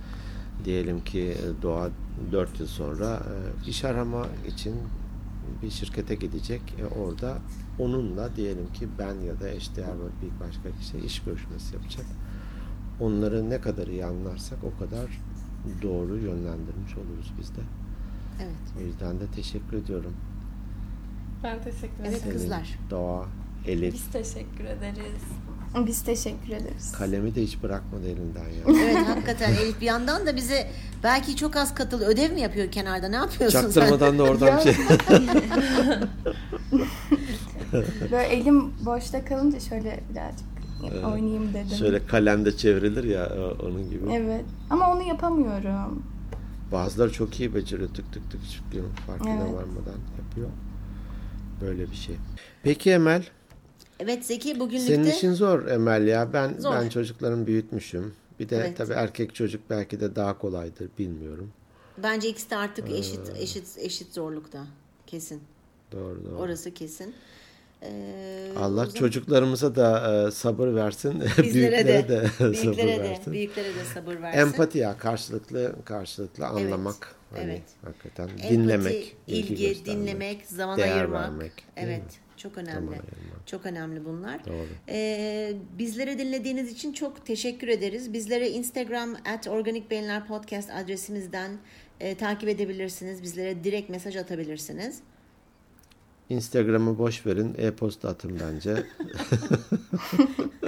diyelim ki e, Doğa 4 yıl sonra e, iş arama için bir şirkete gidecek. E, orada onunla diyelim ki ben ya da eşdeğer bir başka kişi iş görüşmesi yapacak. Onları ne kadar iyi anlarsak o kadar doğru yönlendirmiş oluruz biz de. Evet. O yüzden de teşekkür ediyorum. Ben teşekkür Evet ederim. kızlar. Doğa, Elif, Biz teşekkür ederiz. Biz teşekkür ederiz. kalemi de hiç bırakmadı elinden ya. Evet hakikaten Elif bir yandan da bize belki çok az katıl ödev mi yapıyor kenarda ne yapıyorsun sen? Çaktırmadan da oradan şey. Böyle elim boşta kalınca şöyle birazcık oynayayım dedim. Şöyle kalemde çevrilir ya onun gibi. Evet. Ama onu yapamıyorum. Bazıları çok iyi beceriyor tık tık tık çıkıyor farkına Evet. varmadan yapıyor. Böyle bir şey. Peki Emel, Evet Zeki bugünlükte senin işin zor Emel ya. Ben Zor. ben çocuklarımı büyütmüş,üm Bir de Evet. tabii erkek çocuk belki de daha kolaydır bilmiyorum. bence ikisi de artık eşit eşit eşit zorlukta kesin. Doğru doğru. Orası kesin. Ee, Allah zaman çocuklarımıza da e, sabır versin. büyüklere de, de, sabır büyüklere de versin. büyüklere de sabır versin. Empati ya karşılıklı karşılıklı anlamak. Hani evet. hakikaten Empati, dinlemek, ilgi, dinlemek, zaman değer ayırmak. vermek, evet, mi? çok önemli. Ayırmak. Çok önemli bunlar. Doğru. Ee, bizlere dinlediğiniz için çok teşekkür ederiz. Bizlere Instagram at Organik Beyinler Podcast adresimizden e, takip edebilirsiniz. Bizlere direkt mesaj atabilirsiniz. Instagram'ı boş verin. E-posta atın bence.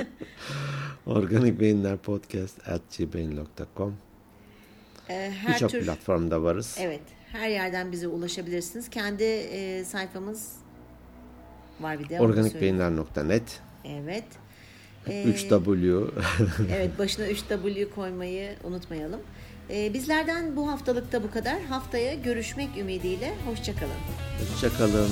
Organik Beyinler Podcast at gmail.com her Birçok tür platformda varız. evet her yerden bize ulaşabilirsiniz. Kendi e, sayfamız var bir de. Organikbeyinler.net Evet. Ee, 3W Evet başına 3W koymayı unutmayalım. Ee, bizlerden bu haftalıkta bu kadar. Haftaya görüşmek ümidiyle. Hoşçakalın. Hoşçakalın.